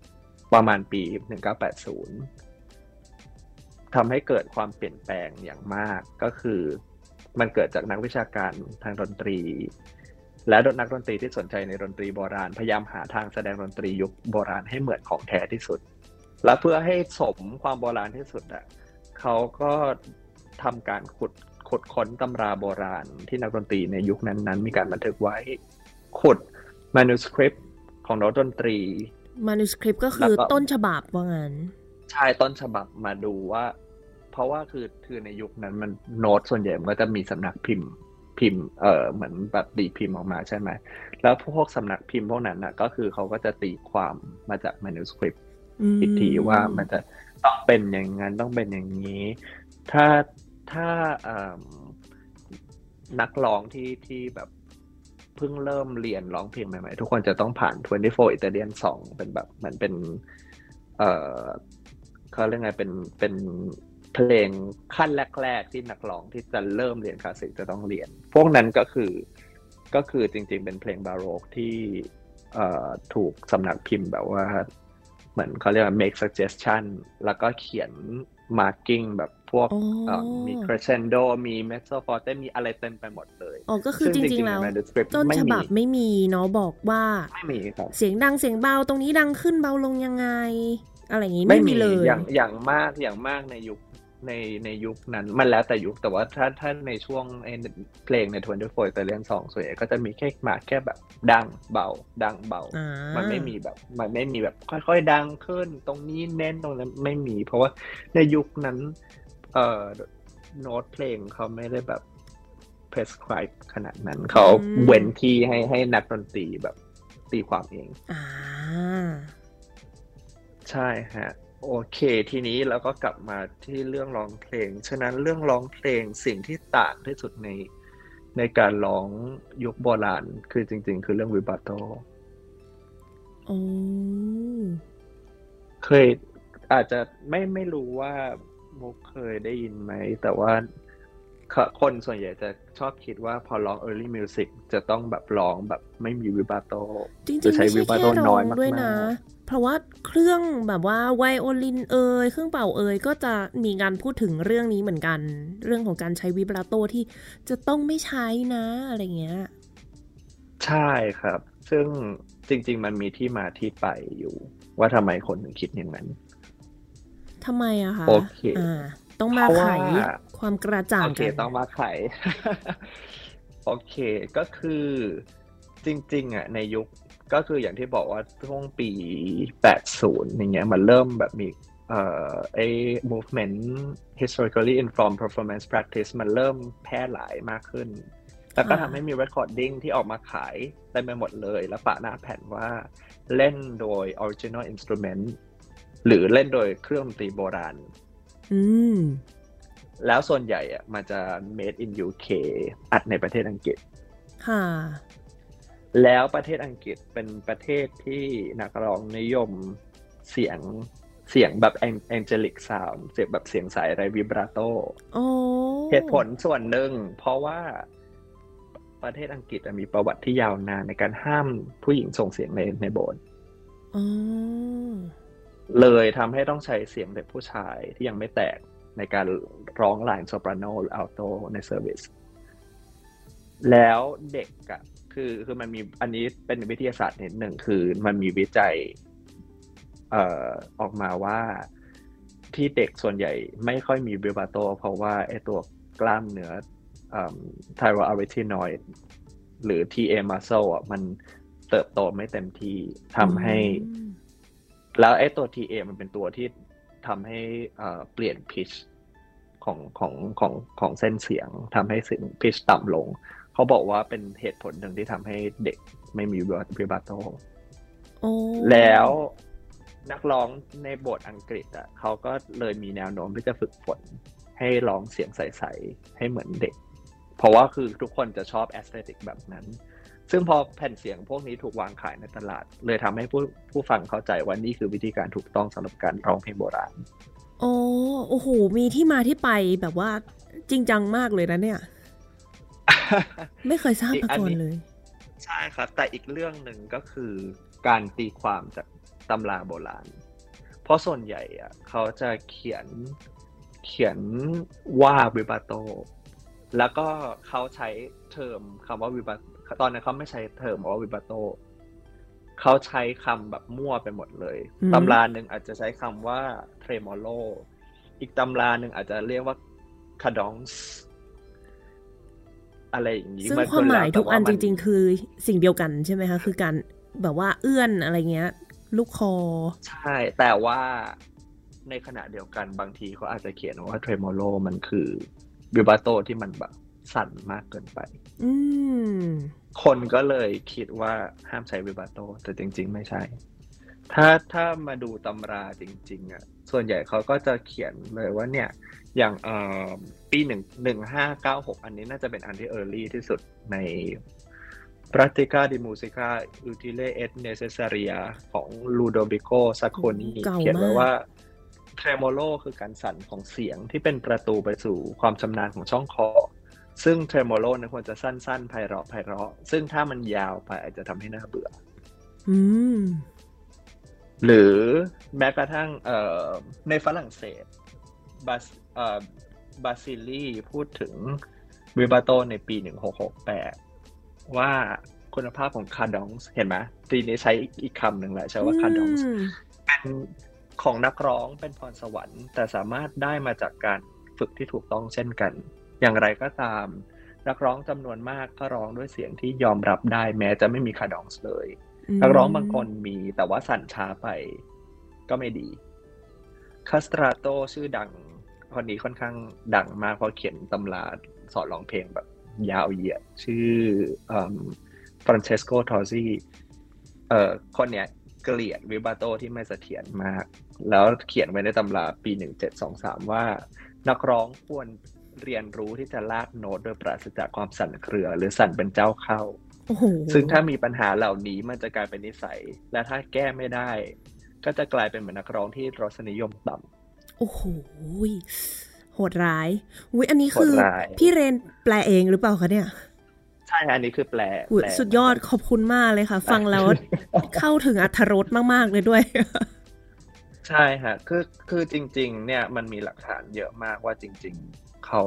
ประมาณปี 1980ทำให้เกิดความเปลี่ยนแปลงอย่างมากก็คือมันเกิดจากนักวิชาการทางดนตรี และนักดนตรีที่สนใจในดนตรีโบราณพยายามหาทางแสดงดนตรียุคโบราณให้เหมือนของแท้ที่สุด และเพื่อให้สมความโบราณที่สุดอะเขาก็ ทำการขุดขุดค้นตำราโบราณที่นักดนตรีในยุคนั้น ๆ มีการบันทึกไว้ ขุด manuscript ของนักดนตรี manuscript ก็คือแล้วก็ต้นฉบับว่างั้นใช่ต้นฉบับมาดูว่า เพราะว่าคือคือในยุคนั้นมันโน้ตส่วนใหญ่มันก็จะมีสำนักพิมพ์พิมพ์เออเหมือนแบบตีพิมพ์ออกมาใช่ไหม แล้วพวกสำนักพิมพ์พวกนั้นน่ะก็คือเขาก็จะตีความมาจาก manuscript อืมอีกทีว่ามันจะต้องเป็นอย่างนั้นต้องเป็นอย่างนี้ ถ้า ถ้านักร้องที่ที่แบบเพิ่งเริ่มเรียนร้องเพลงใหม่ๆ ทุกคนจะต้องผ่าน 24 Italian Song เป็นแบบเหมือนเป็น เอ่อเขาเรียกไงเป็นเป็นเพลงขั้นแรกๆที่นักร้องที่จะเริ่มเรียนคลาสสิกจะต้องเรียน พวกนั้นก็คือก็คือจริงๆ เป็นเพลงบาโรกที่ถูกสำนักพิมพ์แบบว่า เหมือนเขาเรียกว่า make suggestion แล้วก็เขียน marking แบบ พวกอ๋อเอ่อมี crescendo มี mezzo forte มีอะไรเต็มไปหมดเลยอ๋อก็คือจซึ่ริง ๆ แล้วใน manuscript ต้นไม่ฉมีบับไม่มีเนาะบอกว่าไม่มีครับเสียงดังเสียงเบาตรงนี้ดังขึ้นเบาลงยังไง อะไรอย่างนี้ไม่ไม่มีมีเลยอย่างอย่างมากอย่างมากในยุคในในยุคนั้นมันแล้วแต่ยุคแต่ว่าถ้าถ้าในช่วงไอ้เพลงในทวนเดอร์โฟยแต่เรียนสองส่วนใหญ่ก็จะมีแค่มาแค่แบบดังเบา ดังเบาอ่ามันไม่มีแบบ มันไม่มีแบบค่อยๆ ดังขึ้น ตรงนี้เน้นตรงนั้นไม่มี เพราะว่าในยุคนั้น เอ่อโน้ตเพลงเขาไม่ได้แบบ prescribe ขนาดนั้น เขาเว้นที่ให้ให้นักดนตรีแบบตีความเองอ่าใช่ฮะ โอเค ทีนี้เราก็กลับมาที่เรื่องร้องเพลง ฉะนั้นเรื่องร้องเพลงสิ่งที่ต่างที่สุดในในการร้องยุคโบราณคือจริง ๆ คือเรื่องวิบาโตโอ้เคยอาจจะไม่ไม่รู้ว่า มุกเคยได้ยินไหม แต่ว่าคคนส่วนใหญ่จะชอบคิดว่าพอร้อง early music จะต้องแบบร้องแบบไม่มีวิบาโตจริงๆจะไม่ใช้ใช่วิบาแค่โตร้น้ออยงมากด้วยนะๆเพราะว่าเครื่องแบบว่าไวโอลินเอยเครื่องเป่าเอยก็จะมีการพูดถึงเรื่องนี้เหมือนกัน เรื่องของการใช้วิบราโตที่จะต้องไม่ใช้นะอะไรเงี้ย ใช่ครับ ซึ่งจริง ๆ มันมีที่มาที่ไปอยู่ ว่าทำไมคนถึงคิดอย่างนั้น ทำไมอะคะโอเคอ่าต้องมาเพราะว่าไขความกระจ่างโอเคกันต้องมาไข โอเค ก็คือจริง ๆ อะ ในยุคก็คืออย่างที่บอกว่าช่วงปี 80 อย่างเงี้ยมันเริ่มแบบมีเอ่อไอ้ movement historically informed performance practice มันเริ่มแพร่หลายมากขึ้น แล้วก็ทำให้มี recording ที่ออกมาขายเต็มไปหมดเลย แล้วปะหน้าแผ่นว่าเล่นโดย original instrument หรือเล่นโดยเครื่องดนตรีโบราณ อืม แล้วส่วนใหญ่อะมันจะ made in UK อัดในประเทศอังกฤษ ค่ะ แล้วประเทศอังกฤษเป็นประเทศที่นักร้องนิยมเสียงเสียงแบบ angelic sound เสียงแบบเสียงสายไรวิบราโตโอ้เหตุผลส่วนหนึ่ง เพราะว่าประเทศอังกฤษอะมีประวัติที่ยาวนานในการห้ามผู้หญิงส่งเสียงในในโบสถ์อ๋อ เลยทำให้ต้องใช้เสียงเด็กผู้ชายที่ยังไม่แตกในการร้องไลน์โซปราโนหรืออัลโตใน service แล้วเด็กอะคือคือมันมีอันนี้เป็นวิทยาศาสตร์นิดหนึ่งคือมันมีวิจัยเอ่อออกมาว่าที่เด็กส่วนใหญ่ไม่ค่อยมี vibrato เพราะว่าไอตัวกล้ามเนื้อ thyroarytenoid หรือ TA muscle อะมันเติบโตไม่เต็มที่ทำให้ แล้วไอ้ตัว TA มันเป็นตัวที่ทำให้เอ่อเปลี่ยนพิชของของของของเส้นเสียงทำให้เสียงพิชต่ำลง เขาบอกว่าเป็นเหตุผลหนึ่งที่ทำให้เด็กไม่มีวิบาโตโอ้แล้วนักร้องในบทอังกฤษอะเขาก็เลยมีแนวโน้มที่จะฝึกฝนให้ร้องเสียงใส ๆ ให้เหมือนเด็ก เพราะว่าคือทุกคนจะชอบแอสเตติกแบบนั้น ซึ่งพอแผ่นเสียงพวกนี้ถูกวางขายในตลาด เลยทำให้ผู้ผู้ฟังเข้าใจว่านี่คือวิธีการถูกต้องสำหรับการร้องเพลงโบราณโอ้โอ้โห มีที่มาที่ไปแบบว่าจริงจังมากเลยนะเนี่ย ไม่เคยทราบมาก่อนเลย ใช่ครับ แต่อีกเรื่องหนึ่งก็คือการตีความจากตำราโบราณ เพราะส่วนใหญ่อะเขาจะเขียนเขียนว่าวิบาโต แล้วก็เขาใช้เทอมคำว่าวิบา ตอนนั้นเขาไม่ใช้เทอมว่าวิบาโตเขาใช้คำแบบมั่วไปหมดเลยอืมตำราหนึ่งอาจจะใช้คำว่าเทรมโลอีกตำราหนึ่งอาจจะเรียกว่าคาดองส์อะไรอย่างนี้ซึ่งนความหมายแล้วแต่ทุกอันว่จริง ๆ คือสิ่งเดียวกันใช่ไหมคะ คือการแบบว่าเอื้อนอะไรเงี้ย ลูกคอ ใช่ แต่ว่าในขณะเดียวกันบางทีเขาอาจจะเขียนว่าเทรมโลมันคือวิบาโตที่มันแบบสั่นมากเกินไปอืม คนก็เลยคิดว่าห้ามใช้วิบาโต แต่จริง ๆ ไม่ใช่ ถ้าถ้ามาดูตำราจริง ๆอะส่วนใหญ่เขาก็จะเขียนเลยว่าเนี่ย อย่างเอ่อปีหนึ่งหนึ่งห้าเก้าหกอันนี้น่าจะเป็นอันที่เออร์ลี่ที่สุดใน Pratica di Musica Utile et Necessaria ของ Ludovico Sacconi เก่าเขียนไว้มากว่า Tremolo คือการสั่นของเสียงที่เป็นประตูไปสู่ความชำนาญของช่องคอ ซึ่ง Tremolo เนี่ยควรจะสั้นๆไพเราะไพเราะ ซึ่งถ้ามันยาวไปอาจจะทำให้น่าเบื่อ อืม หรือแม้กระทั่งเอ่อในฝรั่งเศสบาสเอ่อบาซิลีพูดถึงวิบาโตในปี 1668 ว่าคุณภาพของคาดองส์เห็นไหมทีนี้ใช้อีกคำหนึ่งแหละใช้ว่าคาดองส์อืมเป็นของนักร้องเป็นพรสวรรค์ แต่สามารถได้มาจากการฝึกที่ถูกต้องเช่นกัน อย่างไรก็ตามนักร้องจำนวนมากก็ร้องด้วยเสียงที่ยอมรับได้แม้จะไม่มีคาดองส์เลย นักร้องบางคนมีแต่ว่าสั่นช้าไปก็ไม่ดีคาสตราโตชื่อดังคนนี้ค่อนข้างดังมากเพราะเขียนตำราสอนร้องเพลงแบบยาวเหยียดชื่อ Francesco Tosi เอ่อคนเนี้ยเกลียด vibrato ที่ไม่เสถียรมาก แล้วเขียนไว้ในตำราปี1723ว่า นักร้องควร เรียนรู้ที่จะลากโน้ตโดยปราศจากความสั่นเครือ หรือสั่นเป็นเจ้าเข้าโอ้โหซึ่งถ้ามีปัญหาเหล่านี้มันจะกลายเป็นนิสัย และถ้าแก้ไม่ได้ ก็จะกลายเป็นเหมือนนักร้องที่รสนิยมต่ำโอ้โหยโหดร้ายอุ้ยอันนี้คือโหดร้ายพี่เรนแปลเองหรือเปล่าคะเนี่ยใช่อันนี้คือแปลอุ๊ยแปลสุดยอดขอบคุณมากเลยค่ะ ฟังแล้วเข้าถึงอัธรสมาก ๆ เลยด้วย ใช่ฮะคือคือจริง ๆ เนี่ยมันมีหลักฐานเยอะมากว่าจริงๆ เขา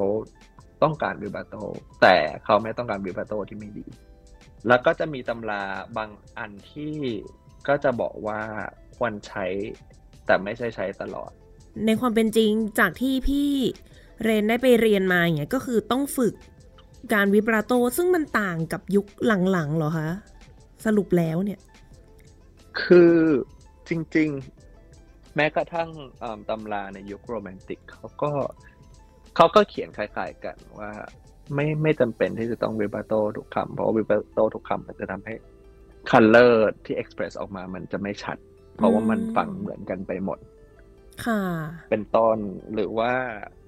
ต้องการวิบาโต แต่เขาไม่ต้องการวิบาโตที่ไม่ดี แล้วก็จะมีตำราบางอันที่ก็จะบอกว่าควรใช้แต่ไม่ใช่ใช้ตลอด ในความเป็นจริงจากที่พี่เรนได้ไปเรียนมาอย่างเงี้ยก็คือต้องฝึกการวิบราโตซึ่งมันต่างกับยุคหลังๆเหรอคะสรุปแล้วเนี่ย คือจริง ๆ แม้กระทั่งเอิ่มตำราในยุคโรแมนติกเขาก็ เขาก็เขียนคล้ายๆกันว่า ไม่ไม่จำเป็นที่จะต้องวิบาโตทุกคำเพราะว่าวิบาโตทุกคำมันจะทำให้color ที่ express ออกมามันจะไม่ชัด เพราะว่ามันฟังเหมือนกันไปหมด ค่ะ เป็นต้นหรือว่า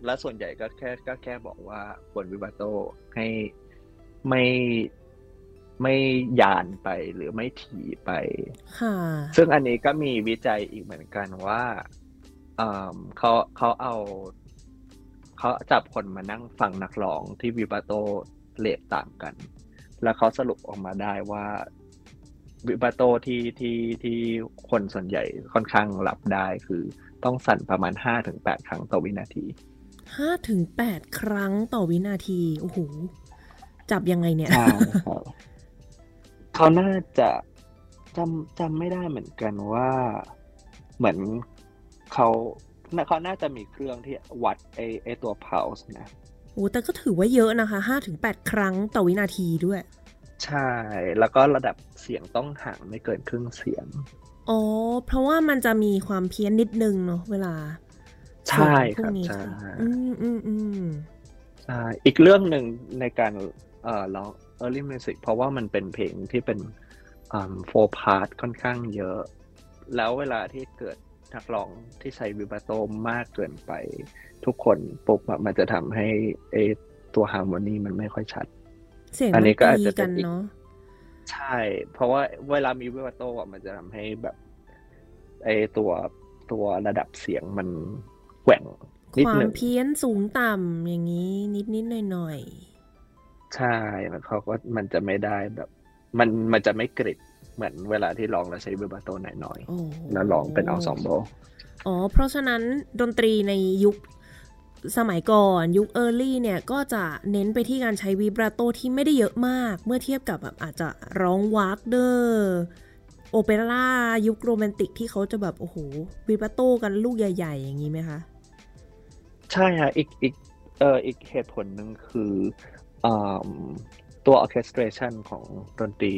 และส่วนใหญ่ก็แค่ก็แค่บอกว่าควร vibrato ให้ไม่ไม่ยานไปหรือไม่ถี่ไป ค่ะ ซึ่งอันนี้ก็มีวิจัยอีกเหมือนกันว่าเอิ่มเขาเขาเอา เขาจับคนมานั่งฟังนักร้องที่ vibratoเลทต่างกัน แล้วเขาสรุปออกมาได้ว่าวิบาโตที่ที่ที่คนส่วนใหญ่ค่อนข้างรับได้คือต้องสั่นประมาณห้าถึงแปดครั้งต่อวินาทีห้าถึงแปดครั้งต่อวินาทีโอ้โหจับยังไงเนี่ยใช่ครับเขาน่าจะจำจำไม่ได้เหมือนกันว่าเหมือนเขา เขาน่าจะมีเครื่องที่วัดไอไอตัว pulse นะโอ้แต่ก็ถือว่าเยอะนะคะห้าถึงแปดครั้งต่อวินาทีด้วย ใช่ แล้วก็ระดับเสียงต้องห่างไม่เกินครึ่งเสียง อ๋อ เพราะว่ามันจะมีความเพี้ยนนิดนึงเนาะเวลา ใช่เสียงพวครักบนี้ใช่ค่ะอืมอืมอืมใช่อีกเรื่องหนึ่งในการเอ่อร้อง early music เพราะว่ามันเป็นเพลงที่เป็นอ่า four part ค่อนข้างเยอะ แล้วเวลาที่เกิด นักร้องที่ใช้วิบาโตมากเกินไปทุกคนปุ๊บอะมันจะทำให้ไอตัวฮาร์โมนีมันไม่ค่อยชัด เสียงอันนี้ก็อาจตีจะเป็กันนอีกเนาะใช่ เพราะว่าเวลามีวิบาโตอะมันจะทำให้แบบไอตัวตัวระดับเสียงมันแกว่งนิดควาหมนึ่งเพี้ยนสูงต่ำอย่างนี้ นิดนิดหน่อยหน่อยใช่แล้วเขาก็มันจะไม่ได้แบบ มันมันจะไม่กริบ เหมือนเวลาที่ร้องแล้วใช้ vibrato หน่อยๆโอ้ๆแล้วร้องเป็นเอาสองโบอ๋อ เพราะฉะนั้นดนตรีในยุคสมัยก่อนยุค early เนี่ย ก็จะเน้นไปที่การใช้ vibrato ที่ไม่ได้เยอะมาก เมื่อเทียบกับแบบอาจจะร้อง Wagner โอเปร่ายุค romantic ที่เขาจะแบบ โอ้โห vibrato กันลูกใหญ่ ๆ อย่างนี้ไหมคะ ใช่ฮะอีกอีกเอ่ออีกเหตุผลหนึ่งคืออ่าตัวออเคสตร t ชันของดนตรี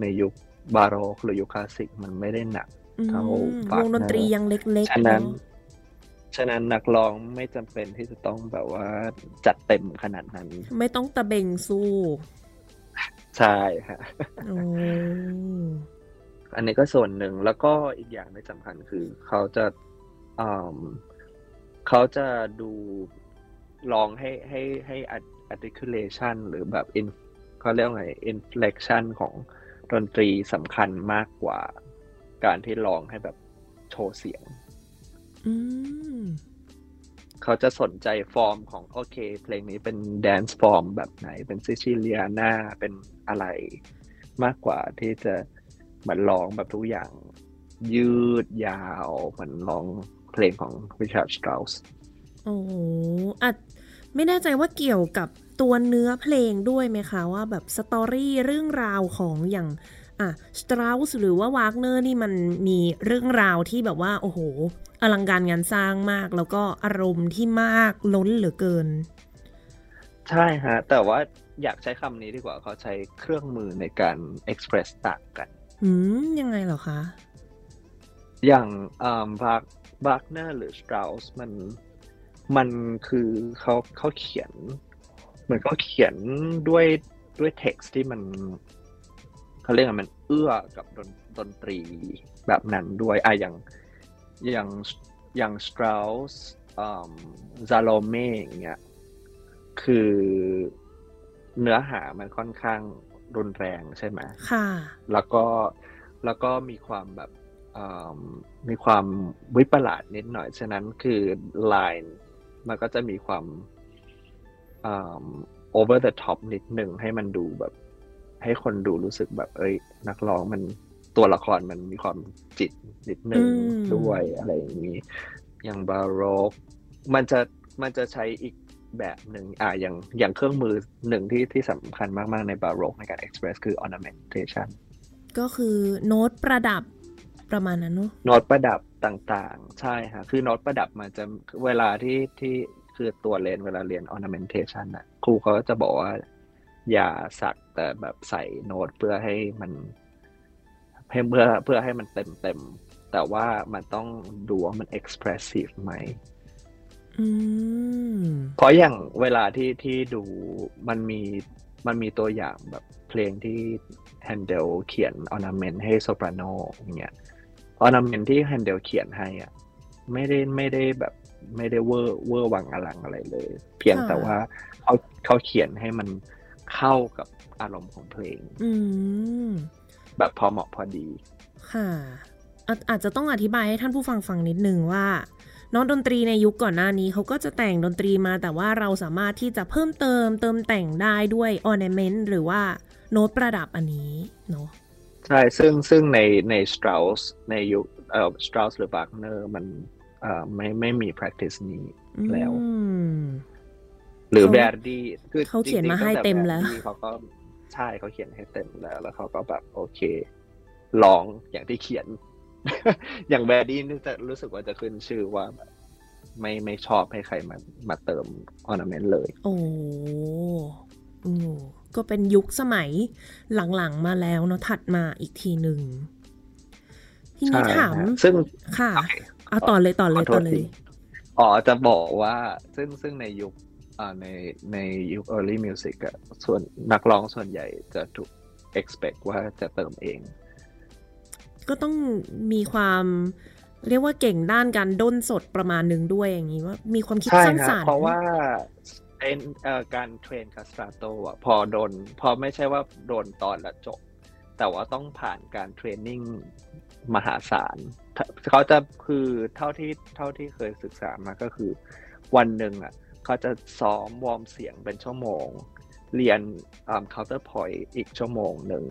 ในยุค บาโรกหรือยุคคลาสสิกมันไม่ได้หนักอืมเขาวฝากงดนตรีเนอะยังเล็กฉะๆนั้นเนาะฉะนั้นนักร้องไม่จำเป็นที่จะต้องแบบว่าจัดเต็มขนาดนั้น ไม่ต้องตะเบงสู้ ใช่ฮะโอ้อันนี้ก็ส่วนหนึ่งแล้วก็อีกอย่างที่สำคัญคือ เขาจะอืมเขาจะดูร้องให้ให้ให้ articulation หรือแบบ in เขาเรียกว่าไง inflection ของ ดนตรีสำคัญมากกว่า การที่ร้องให้แบบโชว์เสียงอืมเขาจะสนใจฟอร์มของโอเค เพลงนี้เป็น dance form แบบไหน เป็น siciliana เป็นอะไรมากกว่าที่จะเหมือนร้องแบบทุกอย่างยืดยาวเหมือนร้องเพลงของ Richard Strauss โอ้โหอาจไม่แน่ใจว่าเกี่ยวกับ ตัวเนื้อเพลงด้วยไหมคะว่าแบบสตอรี่เรื่องราวของอย่างอะสตราสหรือว่าวากเนอร์นี่มันมีเรื่องราวที่แบบว่าโอ้โห อลังการงานสร้างมาก แล้วก็อารมณ์ที่มากล้นเหลือเกิน ใช่ฮะ แต่ว่าอยากใช้คำนี้ดีกว่าเขาใช้เครื่องมือในการ express ต่างกัน อืม ยังไงเหรอคะ อย่างบาร์บาร์เนอร์หรือ Strauss มันมันคือเขาเขาเขียน เหมือนเขาเขียนด้วยด้วยเท็กซ์ที่มันเขาเรียกว่ามันเอื้อกับดนดนตรีแบบนั้นด้วยอะอย่างอย่างอย่าง Strauss Salome อย่างเงี้ยคือเนื้อหามันค่อนข้างรุนแรงใช่ไหมค่ะ แล้วก็แล้วก็มีความแบบมีความวิปลาสนิดหน่อย ฉะนั้นคือไลน์มันก็จะมีความ over the top นิดหนึ่งให้มันดูแบบ ให้คนดูรู้สึกแบบ เอ้ย นักร้องมันตัวละครมันมีความจิตนิดหนึ่งด้วยอะไรอย่างนี้ อย่างบาโรกมันจะมันจะใช้อีกแบบหนึ่งอ่าอย่างอย่างเครื่องมือหนึ่งที่ที่สำคัญมาก ๆ ในบาโรกในการ express คือ ornamentation ก็คือโน้ตประดับประมาณนั้นเนาะโน้ตประดับต่างๆ ใช่ฮะคือโน้ตประดับมันจะเวลาที่ที่ คือตัวเรียนเวลาเรียน ornamentation นะครูเขาจะบอกว่า อย่าสักแต่แบบใส่โน้ตเพื่อให้มันเพื่อเพื่อเพื่อให้มันเต็มเต็มแต่ว่ามันต้องดูว่ามัน expressive ไหมเพราะอย่างเวลาที่ที่ดูมันมีมันมีตัวอย่างแบบเพลงที่ Handel เขียน ornament ให้ soprano อย่างเงี้ย ornament ที่ Handel เขียนให้อะไม่ได้ไม่ได้แบบ ไม่ได้เวอร์เวอร์วังอลังอะไรเลย เพียงแต่ว่าเขาเขาเขียนให้มันเข้ากับอารมณ์ของเพลงแบบพอเหมาะพอดี ค่ะ อาจจะต้องอธิบายให้ท่านผู้ฟังฟังนิดนึงว่านักดนตรีในยุคก่อนหน้านี้เขาก็จะแต่งดนตรีมาแต่ว่าเราสามารถที่จะเพิ่มเติมเติมแต่งได้ด้วย ornament หรือว่าโน้ตประดับอันนี้เนาะใช่ซึ่งซึ่งในใน Strauss ในยุคเอ่อ Strauss หรือ Wagner มันเอ่อ ไม่ไม่มี practice นี้แล้วหรือแวร์ดี้คือเขาเขียนมาให้เต็มแล้วเขาก็ใช่เขาเขียนให้เต็มแล้ว แล้วเขาก็แบบโอเคร้องอย่างที่เขียน อย่าง Verdi นี่จะรู้สึกว่าจะขึ้นชื่อว่าไม่ไม่ชอบให้ใครมามาเติม ornament เลย โอ้โอ้ก็เป็นยุคสมัยหลังๆมาแล้วเนาะถัดมาอีกทีหนึ่งทีนี้ถามซึ่งค่ะ เอาต่อเลยต่อเลยต่อเลยอ๋อจะบอกว่าซึ่งซึ่งในยุคอ่าในในยุค early music อะส่วนนักร้องส่วนใหญ่จะถูก expect ว่าจะเติมเอง ก็ต้องมีความเรียกว่าเก่งด้านการด้นสดประมาณหนึ่งด้วยอย่างนี้ว่ามีความคิดสร้างสรรค์เพราะว่าเป็นการเทรนคาสตราโตอะพอโดน พอไม่ใช่ว่าโดนตอนแล้วจบ แต่ว่าต้องผ่านการ training มหาศาล เขาจะคือเท่าที่เท่าที่เคยศึกษามาก็คือ วันหนึ่งอะเขาจะซ้อม warm เสียงเป็นชั่วโมง เรียน counterpoint อีกชั่วโมงหนึ่ง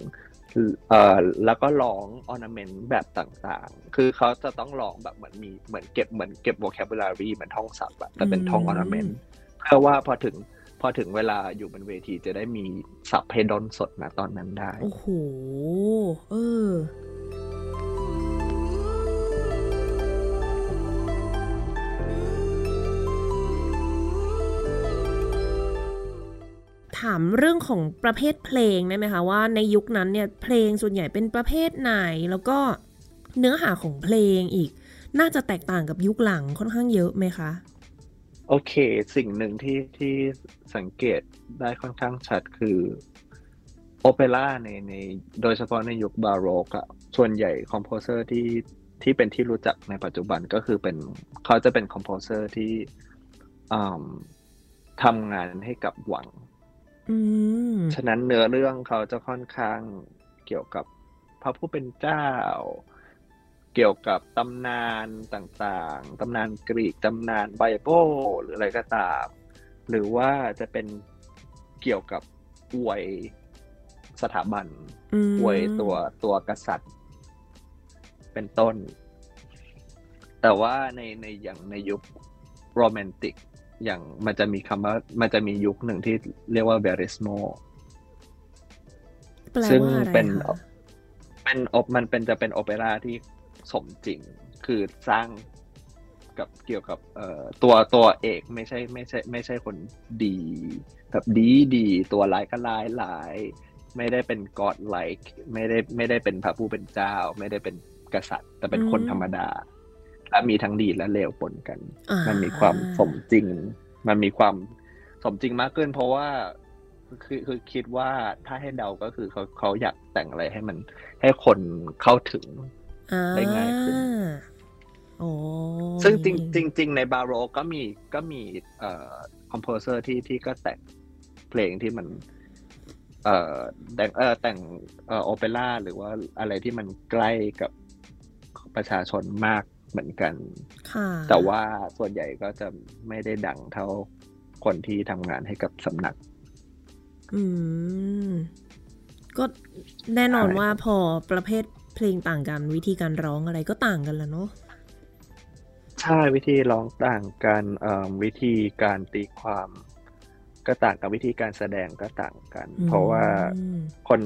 เอ่อแล้วก็ร้อง ornament แบบต่างๆ คือเขาจะต้องร้องแบบเหมือนมีเหมือนเก็บเหมือนเก็บ vocabulary เหมือนท่องศัพท์อะแต่เป็นท่อง ornamentเพื่อว่าพอถึงพอถึงเวลาอยู่บนเวทีจะได้มีศัพท์เพดอนสดนะตอนนั้นได้ โอ้โห เออ ถามเรื่องของประเภทเพลงได้ไหมคะว่าในยุคนั้นเนี่ยเพลงส่วนใหญ่เป็นประเภทไหน แล้วก็เนื้อหาของเพลงอีก น่าจะแตกต่างกับยุคหลังค่อนข้างเยอะไหมคะโอเค สิ่งหนึ่งที่ที่สังเกตได้ค่อนข้างชัดคือโอเปร่าในในโดยเฉพาะในยุคบาโรกอะส่วนใหญ่ composer ที่ที่เป็นที่รู้จักในปัจจุบันก็คือเป็นเขาจะเป็น composer ที่ทำงานให้กับวัง ฉะนั้นเนื้อเรื่องเขาจะค่อนข้างเกี่ยวกับพระผู้เป็นเจ้า เกี่ยวกับตำนานต่างๆ ตำนานกรีก ตำนานไบเบิลหรืออะไรก็ตาม หรือว่าจะเป็นเกี่ยวกับอวยสถาบันอวยตัวตัวกษัตริย์ เป็นต้น แต่ว่าในในอย่างในยุคโรแมนติก อย่างมันจะมีคำว่ามันจะมียุคหนึ่งที่เรียกว่าเบริสโมแปลซึ่งว่าอะไรเป็นคะเป็นโอมันเป็นจะเป็นโอเปร่าที่สมจริง คือสร้างกับเกี่ยวกับเอ่อตัวตัวเอกไม่ใช่ไม่ใช่ ไม่ใช่คนดีแบบดีดีตัวร้ายก็ร้ายร้าย ไม่ได้เป็นกอดไลค์ไม่ได้ไม่ได้เป็นพระผู้เป็นเจ้า ไม่ได้เป็นกษัตริย์ แต่เป็นคนธรรมดา และมีทั้งดีและเลวปนกันอ่ามันมีความสมจริง มันมีความสมจริงมากขึ้น เพราะว่าคือคือคิดว่าถ้าให้เดาก็คือเขาเขาอยากแต่งอะไรให้มันให้คนเข้าถึงอ่าได้ง่ายขึ้นโอ้ซึ่งจริงจริงจริงในบาโรกก็มีก็มีเอ่อคอมโพเซอร์ที่ที่ก็แต่งเพลงที่มัน เอ่อแต่งเออแต่งเอ่อโอเปร่าหรือว่าอะไรที่มันใกล้กับประชาชนมาก เหมือนกันค่ะแต่ว่าส่วนใหญ่ก็จะไม่ได้ดังเท่าคนที่ทำงานให้กับสำนัก อืม ก็แน่นอนใช่ว่าพอประเภทเพลงต่างกัน วิธีการร้องอะไรก็ต่างกันแล้วเนาะใช่วิธีร้องต่างกันเอ่อวิธีการตีความก็ต่างกันวิธีการแสดงก็ต่างกันอืมเพราะว่าคน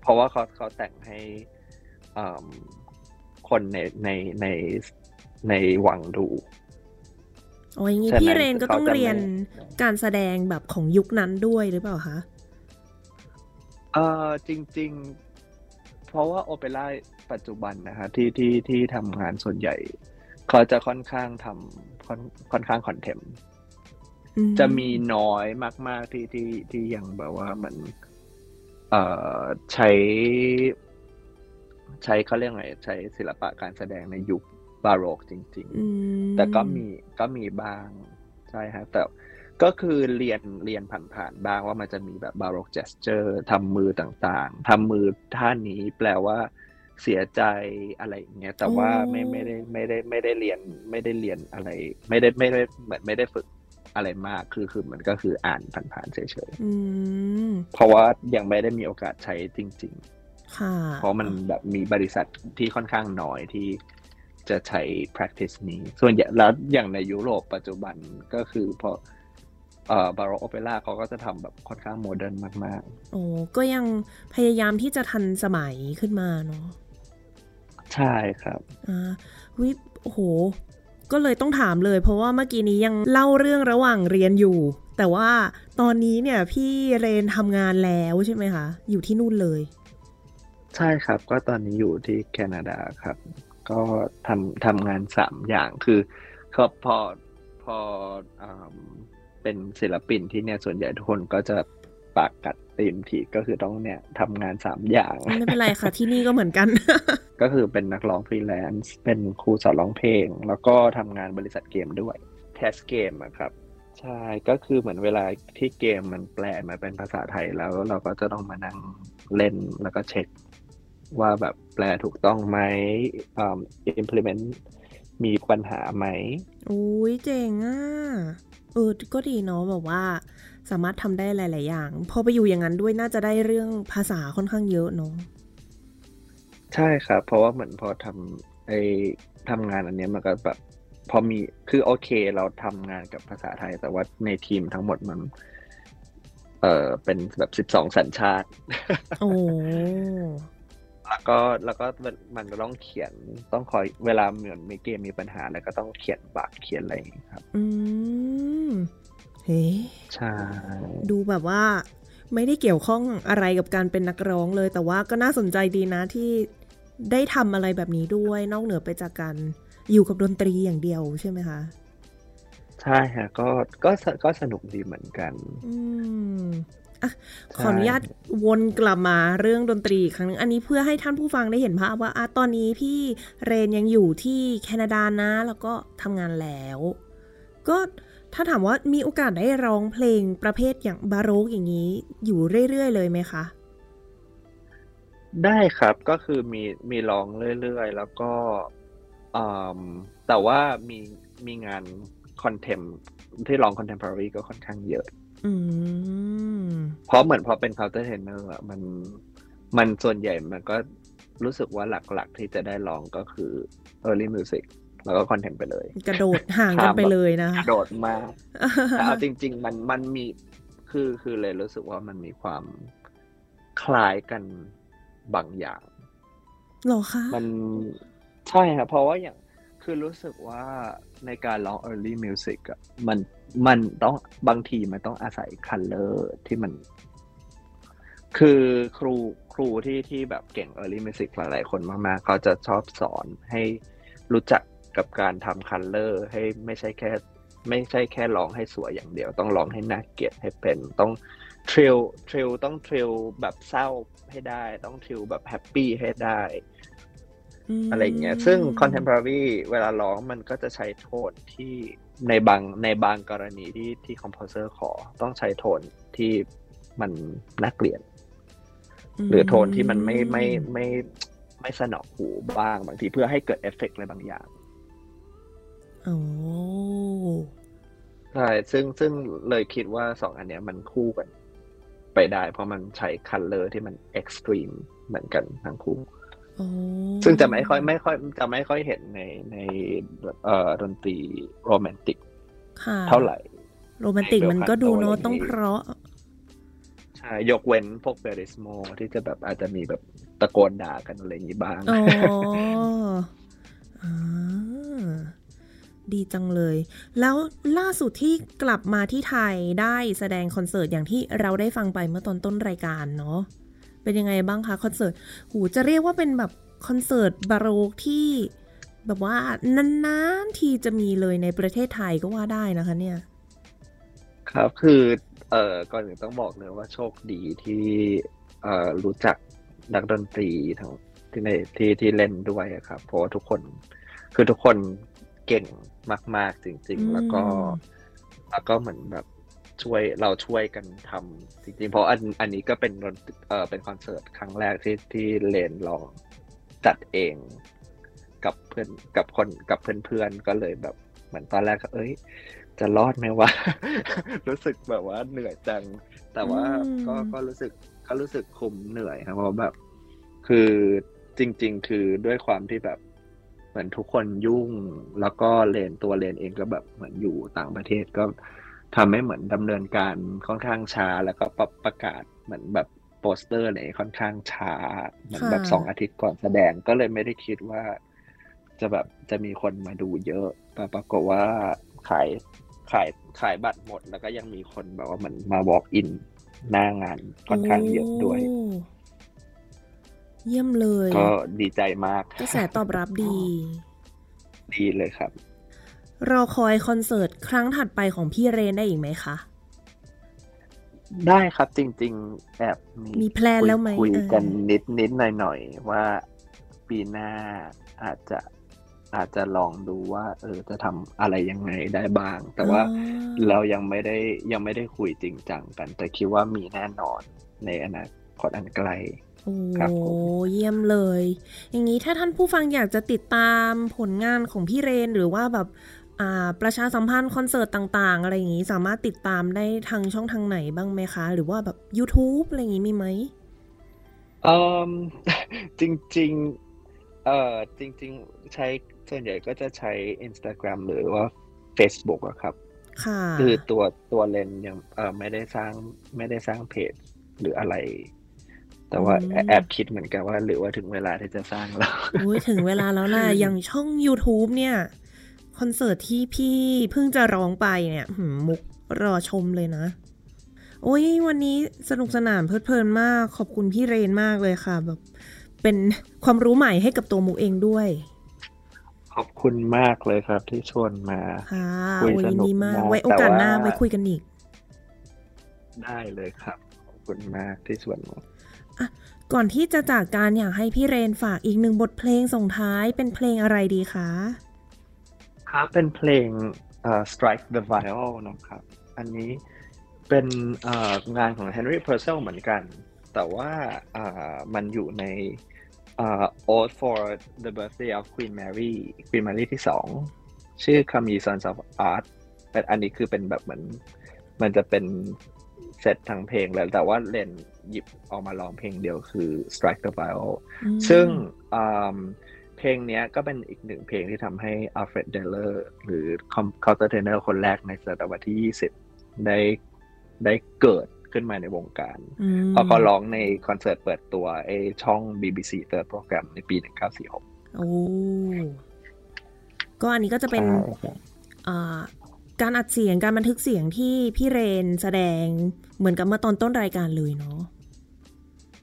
เพราะว่าเขาเขาแต่งให้เอิ่ม คนในในในในวังดูอ๋ออย่างนี้ฉะนั้นพี่เรนก็ต้องเขาจะไม่เรียนการแสดงแบบของยุคนั้นด้วยหรือเปล่าคะเออจริง ๆ เพราะว่าโอเปร่าปัจจุบันนะฮะที่ที่ที่ทำงานส่วนใหญ่ เขาจะค่อนข้างทำค่อนค่อนข้างคอนเทมอืจะมีน้อยมาก ๆที่ที่ที่ยังแบบว่ามัน เอ่อใช้ ใช้เขาเรียกไงใช้ศิลปะการแสดงในยุคบาโรกจริงอืมๆแต่ก็มีก็มีบ้างใช่ฮะแต่ก็คือเรียนเรียนผ่านๆบ้างว่ามันจะมีแบบบาโรกเจสเจอร์ทำมือต่างๆทำมือท่านี้แปลว่าเสียใจอะไรอย่างเงี้ย แต่ว่าไม่ไม่ได้ไม่ได้ไม่ได้เรียนไม่ได้เรียนอะไร ไม่ได้ไม่ได้เหมือนไม่ได้ฝึกอะไรมากคือคือมันก็คืออ่านผ่านๆเฉยอืมๆเพราะว่ายังไม่ได้มีโอกาสใช้จริงค่ะๆ เพราะมันแบบมีบริษัทที่ค่อนข้างน้อยที่จะใช้ practice นี้ ส่วนใหญ่แล้วอย่างในยุโรปปัจจุบันก็คือพอเอ่อบาโรโอเปร่าเขาก็จะทำแบบค่อนข้างโมเดิร์นมากโอ้ก็ยังพยายามที่จะทันสมัยขึ้นมาเนาะๆใช่ครับอ่าวิโอ้โห ก็เลยต้องถามเลย เพราะว่าเมื่อกี้นี้ยังเล่าเรื่องระหว่างเรียนอยู่ แต่ว่าตอนนี้เนี่ยพี่เรนทำงานแล้วใช่ไหมคะ อยู่ที่นู่นเลย ใช่ครับ ก็ตอนนี้อยู่ที่แคนาดาครับ ก็ทำทำงานสามอย่างคือก็พอพออืมเป็นศิลปินที่เนี่ยส่วนใหญ่ทุกคนก็จะปากกัดตีนถีบก็คือต้องเนี่ยทำงานสามอย่างไม่เป็นไรค่ะ ที่นี่ก็เหมือนกัน ก็คือเป็นนักร้องฟรีแลนซ์เป็นครูสอนร้องเพลง แล้วก็ทำงานบริษัทเกมด้วย test เกมอะครับ ใช่ก็คือเหมือนเวลาที่เกมมันแปลมาเป็นภาษาไทยแล้วเราก็จะต้องมานั่งเล่นแล้วก็เช็ค ว่าแบบแปลถูกต้องไหมอ่า implement มีปัญหาไหมอุ้ยเจ๋งอะเออก็ดีเนาะแบบว่า สามารถทำได้หลาย ๆ อย่าง พอไปอยู่อย่างนั้นด้วยน่าจะได้เรื่องภาษาค่อนข้างเยอะเนาะใช่ครับ เพราะว่าเหมือนพอทำไอ้ทำงานอันเนี้ยมันก็แบบพอมีคือโอเคเราทำงานกับภาษาไทย แต่ว่าในทีมทั้งหมดมัน เออเป็นแบบสิบสองสัญชาติ โอ้ แล้วก็แล้วก็มันมันก็ต้องเขียนต้องคอยเวลาเหมือนมีเกมมีปัญหาอะไรก็ต้องเขียนบักเขียนอะไรอย่างงี้ครับ อืมเฮ้ใช่ดูแบบว่า ไม่ได้เกี่ยวข้องอะไรกับการเป็นนักร้องเลย แต่ว่าก็น่าสนใจดีนะที่ได้ทำอะไรแบบนี้ด้วย นอกเหนือไปจากการอยู่กับดนตรีอย่างเดียวใช่ไหมคะใช่ฮะก็ก็สก็สนุกดีเหมือนกัน อืม อะขออนุญาตวนกลับมาเรื่องดนตรีอีกครั้งหนึงอันนี้เพื่อให้ท่านผู้ฟังได้เห็นภาพว่าอะตอนนี้พี่เรนยังอยู่ที่แคนาดานะ แล้วก็ทำงานแล้ว ก็ถ้าถามว่ามีโอกาสได้ร้องเพลงประเภทอย่างบาโรกอย่างนี้ อยู่เรื่อยๆเลยไหมคะ ได้ครับก็คือมีมีร้องเรื่อยๆ แล้วก็อืมแต่ว่ามีมีงานคอนเทมที่ร้องคอนเทม p o r a r y ก็ค่อนข้างเยอะอืม เพราะเหมือนพอเป็น counter tenor อะมันมันส่วนใหญ่มันก็รู้สึกว่าหลักๆที่จะได้ลองก็คือ early music แล้วก็คอนเทนต์ไปเลย กระโดดห่างกันไปเลยนะกระโดดมากแต่เอาจริง ๆ มันมันมีคือคือเลยรู้สึกว่ามันมีความคล้ายกันบางอย่างหรอคะมันใช่ครับเพราะว่าอย่างคือรู้สึกว่าในการร้อง early music อะมัน มันต้องบางทีมันต้องอาศัย color ที่มัน คือครูครูที่ที่แบบเก่ง early music หลายๆคนมากๆ เขาจะชอบสอนให้รู้จักกับการทำ color ให้ไม่ใช่แค่ ไม่ใช่แค่ร้องให้สวยอย่างเดียว ต้องร้องให้น่าเกลียดให้เป็นต้อง trill trill ต้อง trill แบบเศร้าให้ได้ ต้อง trill แบบ happy ให้ได้ อะไรเงี้ย ซึ่ง contemporary เวลาร้องมันก็จะใช้โทนที่ ในบางในบางกรณีที่ที่ composer ขอต้องใช้โทนที่มันน่าเกลียด หรือโทนที่มันไม่ไม่ไม่ไม่เสนาะหูบ้างบางทีเพื่อให้เกิดเอฟเฟกต์อะไรบางอย่างโอ้ใช่ซึ่งซึ่งเลยคิดว่าสองอันเนี้ยมันคู่กัน ไปได้เพราะมันใช้ color ที่มัน extreme เหมือนกันทั้งคู่โอ้ ซึ่งจะไม่ค่อยไม่ค่อยจะไม่ค่อยเห็นในในเอ่อดนตรีโรแมนติกค่ะเท่าไหร่ โรแมนติกมันก็ดูเนอะใน bel canto ต้องเพราะใช่ยกเว้นพวก verismo ที่จะแบบอาจจะมีแบบตะโกนด่ากันอะไรอย่างนี้บ้างอ๋ออ่าดีจังเลย แล้วล่าสุดที่กลับมาที่ไทยได้แสดงคอนเสิร์ตอย่างที่เราได้ฟังไปเมื่อตอนต้นรายการเนาะ เป็นยังไงบ้างคะคอนเสิร์ตหูจะเรียกว่าเป็นแบบคอนเสิร์ตบาโรกที่แบบว่านานๆทีจะมีเลยในประเทศไทยก็ว่าได้นะคะ เนี่ย ครับคือเอ่อก่อนอื่นต้องบอกเลยว่าโชคดีที่เอ่อรู้จักนักดนตรีทั้งที่ในที่ที่เล่นด้วยอะครับเพราะว่าทุกคนคือทุกคนเก่งมาก ๆ จริงอืมๆแล้วก็แล้วก็เหมือนแบบ ช่วยเราช่วยกันทำจริงๆ เพราะอันอันนี้ก็เป็นดนเอ่อเป็นคอนเสิร์ตครั้งแรกที่ที่เลนลองจัดเองกับเพื่อนกับคนกับเพื่อนๆก็เลยแบบเหมือนตอนแรกก็เอ้ย จะรอดไหมวะ รู้สึกแบบว่าเหนื่อยจัง แต่ว่าอืมก็ก็รู้สึกก็รู้สึกคุ้มเหนื่อยครับเพราะแบบ คือจริง ๆ คือด้วยความที่แบบเหมือนทุกคนยุ่งแล้วก็เลนตัวเลนเองก็แบบเหมือนอยู่ต่างประเทศก็ ทำให้เหมือนดำเนินการค่อนข้างช้า แล้วก็ประประกาศเหมือนแบบโปสเตอร์อะไรค่อนข้างช้าเหมือนแบบค่ะสองอาทิตย์ก่อนแสดงก็เลยไม่ได้คิดว่า จะแบบจะมีคนมาดูเยอะแต่ปรากฏว่าขายขายขายบัตรหมด แล้วก็ยังมีคนแบบว่าเหมือนมา walk in หน้างานค่อนข้างเยอะด้วยโอ้เยี่ยมเลย ก็ดีใจมากกระแสตอบรับดี ดีเลยครับ รอคอยคอนเสิร์ตครั้งถัดไปของพี่เรนได้อีกไหมคะ ได้ครับจริง ๆ แอบมีแพลนแล้วไหมคุยเออกันนิดนิดหน่อยหน่อยๆว่าปีหน้าอาจจะอาจจะลองดูว่า เออจะทำอะไรยังไงได้บ้าง แต่ว่าอ๋อเรายังไม่ได้ยังไม่ได้คุยจริงจังกัน แต่คิดว่ามีแน่นอนในอนาคตอันไกลโอ้ครับผมเยี่ยมเลย อย่างนี้ถ้าท่านผู้ฟังอยากจะติดตามผลงานของพี่เรนหรือว่าแบบอ่า ประชาสัมพันธ์คอนเสิร์ตต่างๆ อะไรอย่างนี้สามารถติดตามได้ทางช่องทางไหนบ้างไหมคะ หรือว่าแบบ YouTube อะไรอย่างนี้มีไหมเอ่อจริงๆเอ่อจริง ๆ ใช้ส่วนใหญ่ก็จะใช้ Instagram หรือว่า Facebook อะครับ ค่ะ คือตัวตัวเลนยังเออไม่ได้สร้างไม่ได้สร้างเพจหรืออะไร แต่ว่าอืมแอบแอบคิดเหมือนกันว่า หรือว่าถึงเวลาที่จะสร้างแล้วอุ้ยถึงเวลาแล้วล่ะอย่างช่อง YouTube เนี่ย คอนเสิร์ตที่พี่เพิ่งจะร้องไปเนี่ยหืมมุกรอชมเลยนะ โอ้ยวันนี้สนุกสนานเพลิดเพลินมาก ขอบคุณพี่เรนมากเลยค่ะ แบบเป็นความรู้ใหม่ให้กับตัวมุกเองด้วย ขอบคุณมากเลยครับที่ชวนมาค่ะคุยโอ้ยสยินนุกดีมากมากไว้โอกาสหน้าแต่ว่าไว้คุยกันอีก ได้เลยครับ ขอบคุณมากที่ชวนมาก่อนที่จะจากการอยากให้พี่เรนฝากอีกหนึ่งบทเพลงส่งท้ายเป็นเพลงอะไรดีคะ ครับเป็นเพลงเอ่อ Strike the Viol นะครับ อันนี้เป็นเอ่องานของ Henry Purcell เหมือนกัน แต่ว่าเอ่อมันอยู่ในเอ่อ Ode for the Birthday of Queen Mary Queen Mary ที่สองชื่อ Come Ye Sons of Art แต่อันนี้คือเป็นแบบเหมือน มันจะเป็นเซ็ตทั้งเพลงแล้ว แต่ว่าเลนหยิบออกมาร้องเพลงเดียวคือ Strike the Viol อืมซึ่งอืม เพลงเนี้ยก็เป็นอีกหนึ่งเพลงที่ทำให้อัลเฟรดเดลเลอร์หรือ countertenor คนแรกในศตวรรษที่ 20 ได้ได้เกิดขึ้นมาในวงการอืมเพราะเขาร้องในคอนเสิร์ตเปิดตัวไอช่อง BBC Third Program ในปี 1946 โอ้ก็อันนี้ก็จะเป็นใช่ครับอ่าการอัดเสียงการบันทึกเสียงที่พี่เลนแสดงเหมือนกับเมื่อตอนต้นรายการเลยเนาะ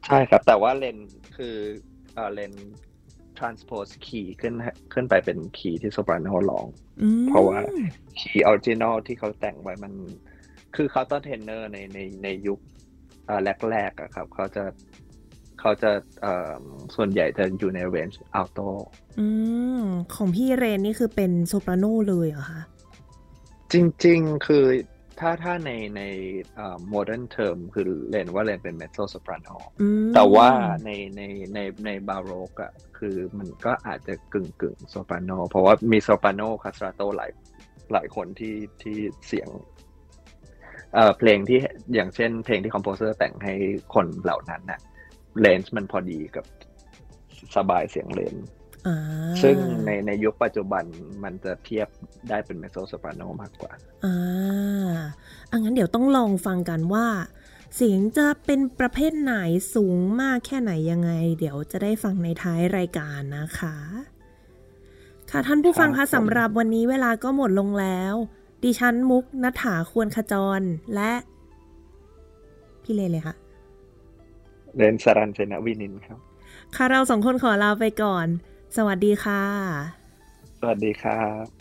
ใช่ครับ แต่ว่าเลนคือเอ่อเลน transpose คีย์ขึ้นขึ้นไปเป็นคีย์ที่โซปราโนร้องอืมเพราะว่าคีย์ original ที่เขาแต่งไว้มัน คือ countertenor ในในในยุคเอ่อแรกๆอะครับ เขาจะเขาจะเอ่อส่วนใหญ่จะอยู่ใน range altoอืมของพี่เลนนี่คือเป็นโซปราโนเลยเหรอคะ จริง ๆ คือ ถ้าถ้าในในเอ่อ modern term คือเลนว่าเลนเป็น mezzo soprano อืมแต่ว่าในในในในบาโรกอะคือมันก็อาจจะกึ่งกึ่งโซปราโนเพราะว่ามีโซปราโน castrato หลายหลายคนที่ที่เสียงเอ่อเพลงที่อย่างเช่นเพลงที่ composer แต่งให้คนเหล่านั้นน่ะเลนส์มันพอดีกับสบายเสียงเลนส์อ่า ซึ่งในในยุคปัจจุบันมันจะเทียบได้เป็น mezzo soprano มากกว่า อ่าอะงั้นเดี๋ยวต้องลองฟังกันว่า เสียงจะเป็นประเภทไหนสูงมากแค่ไหนยังไง เดี๋ยวจะได้ฟังในท้ายรายการนะคะ ค่ะท่านผู้ฟังครัคะบผมสำหรับวันนี้เวลาก็หมดลงแล้ว ดิฉันมุกนัฐถาควรขจรและ พี่เลเลยค่ะเลนสรันเจนวินินครับ ค่ะเราสองคนขอลาไปก่อน สวัสดีค่ะ สวัสดีครับ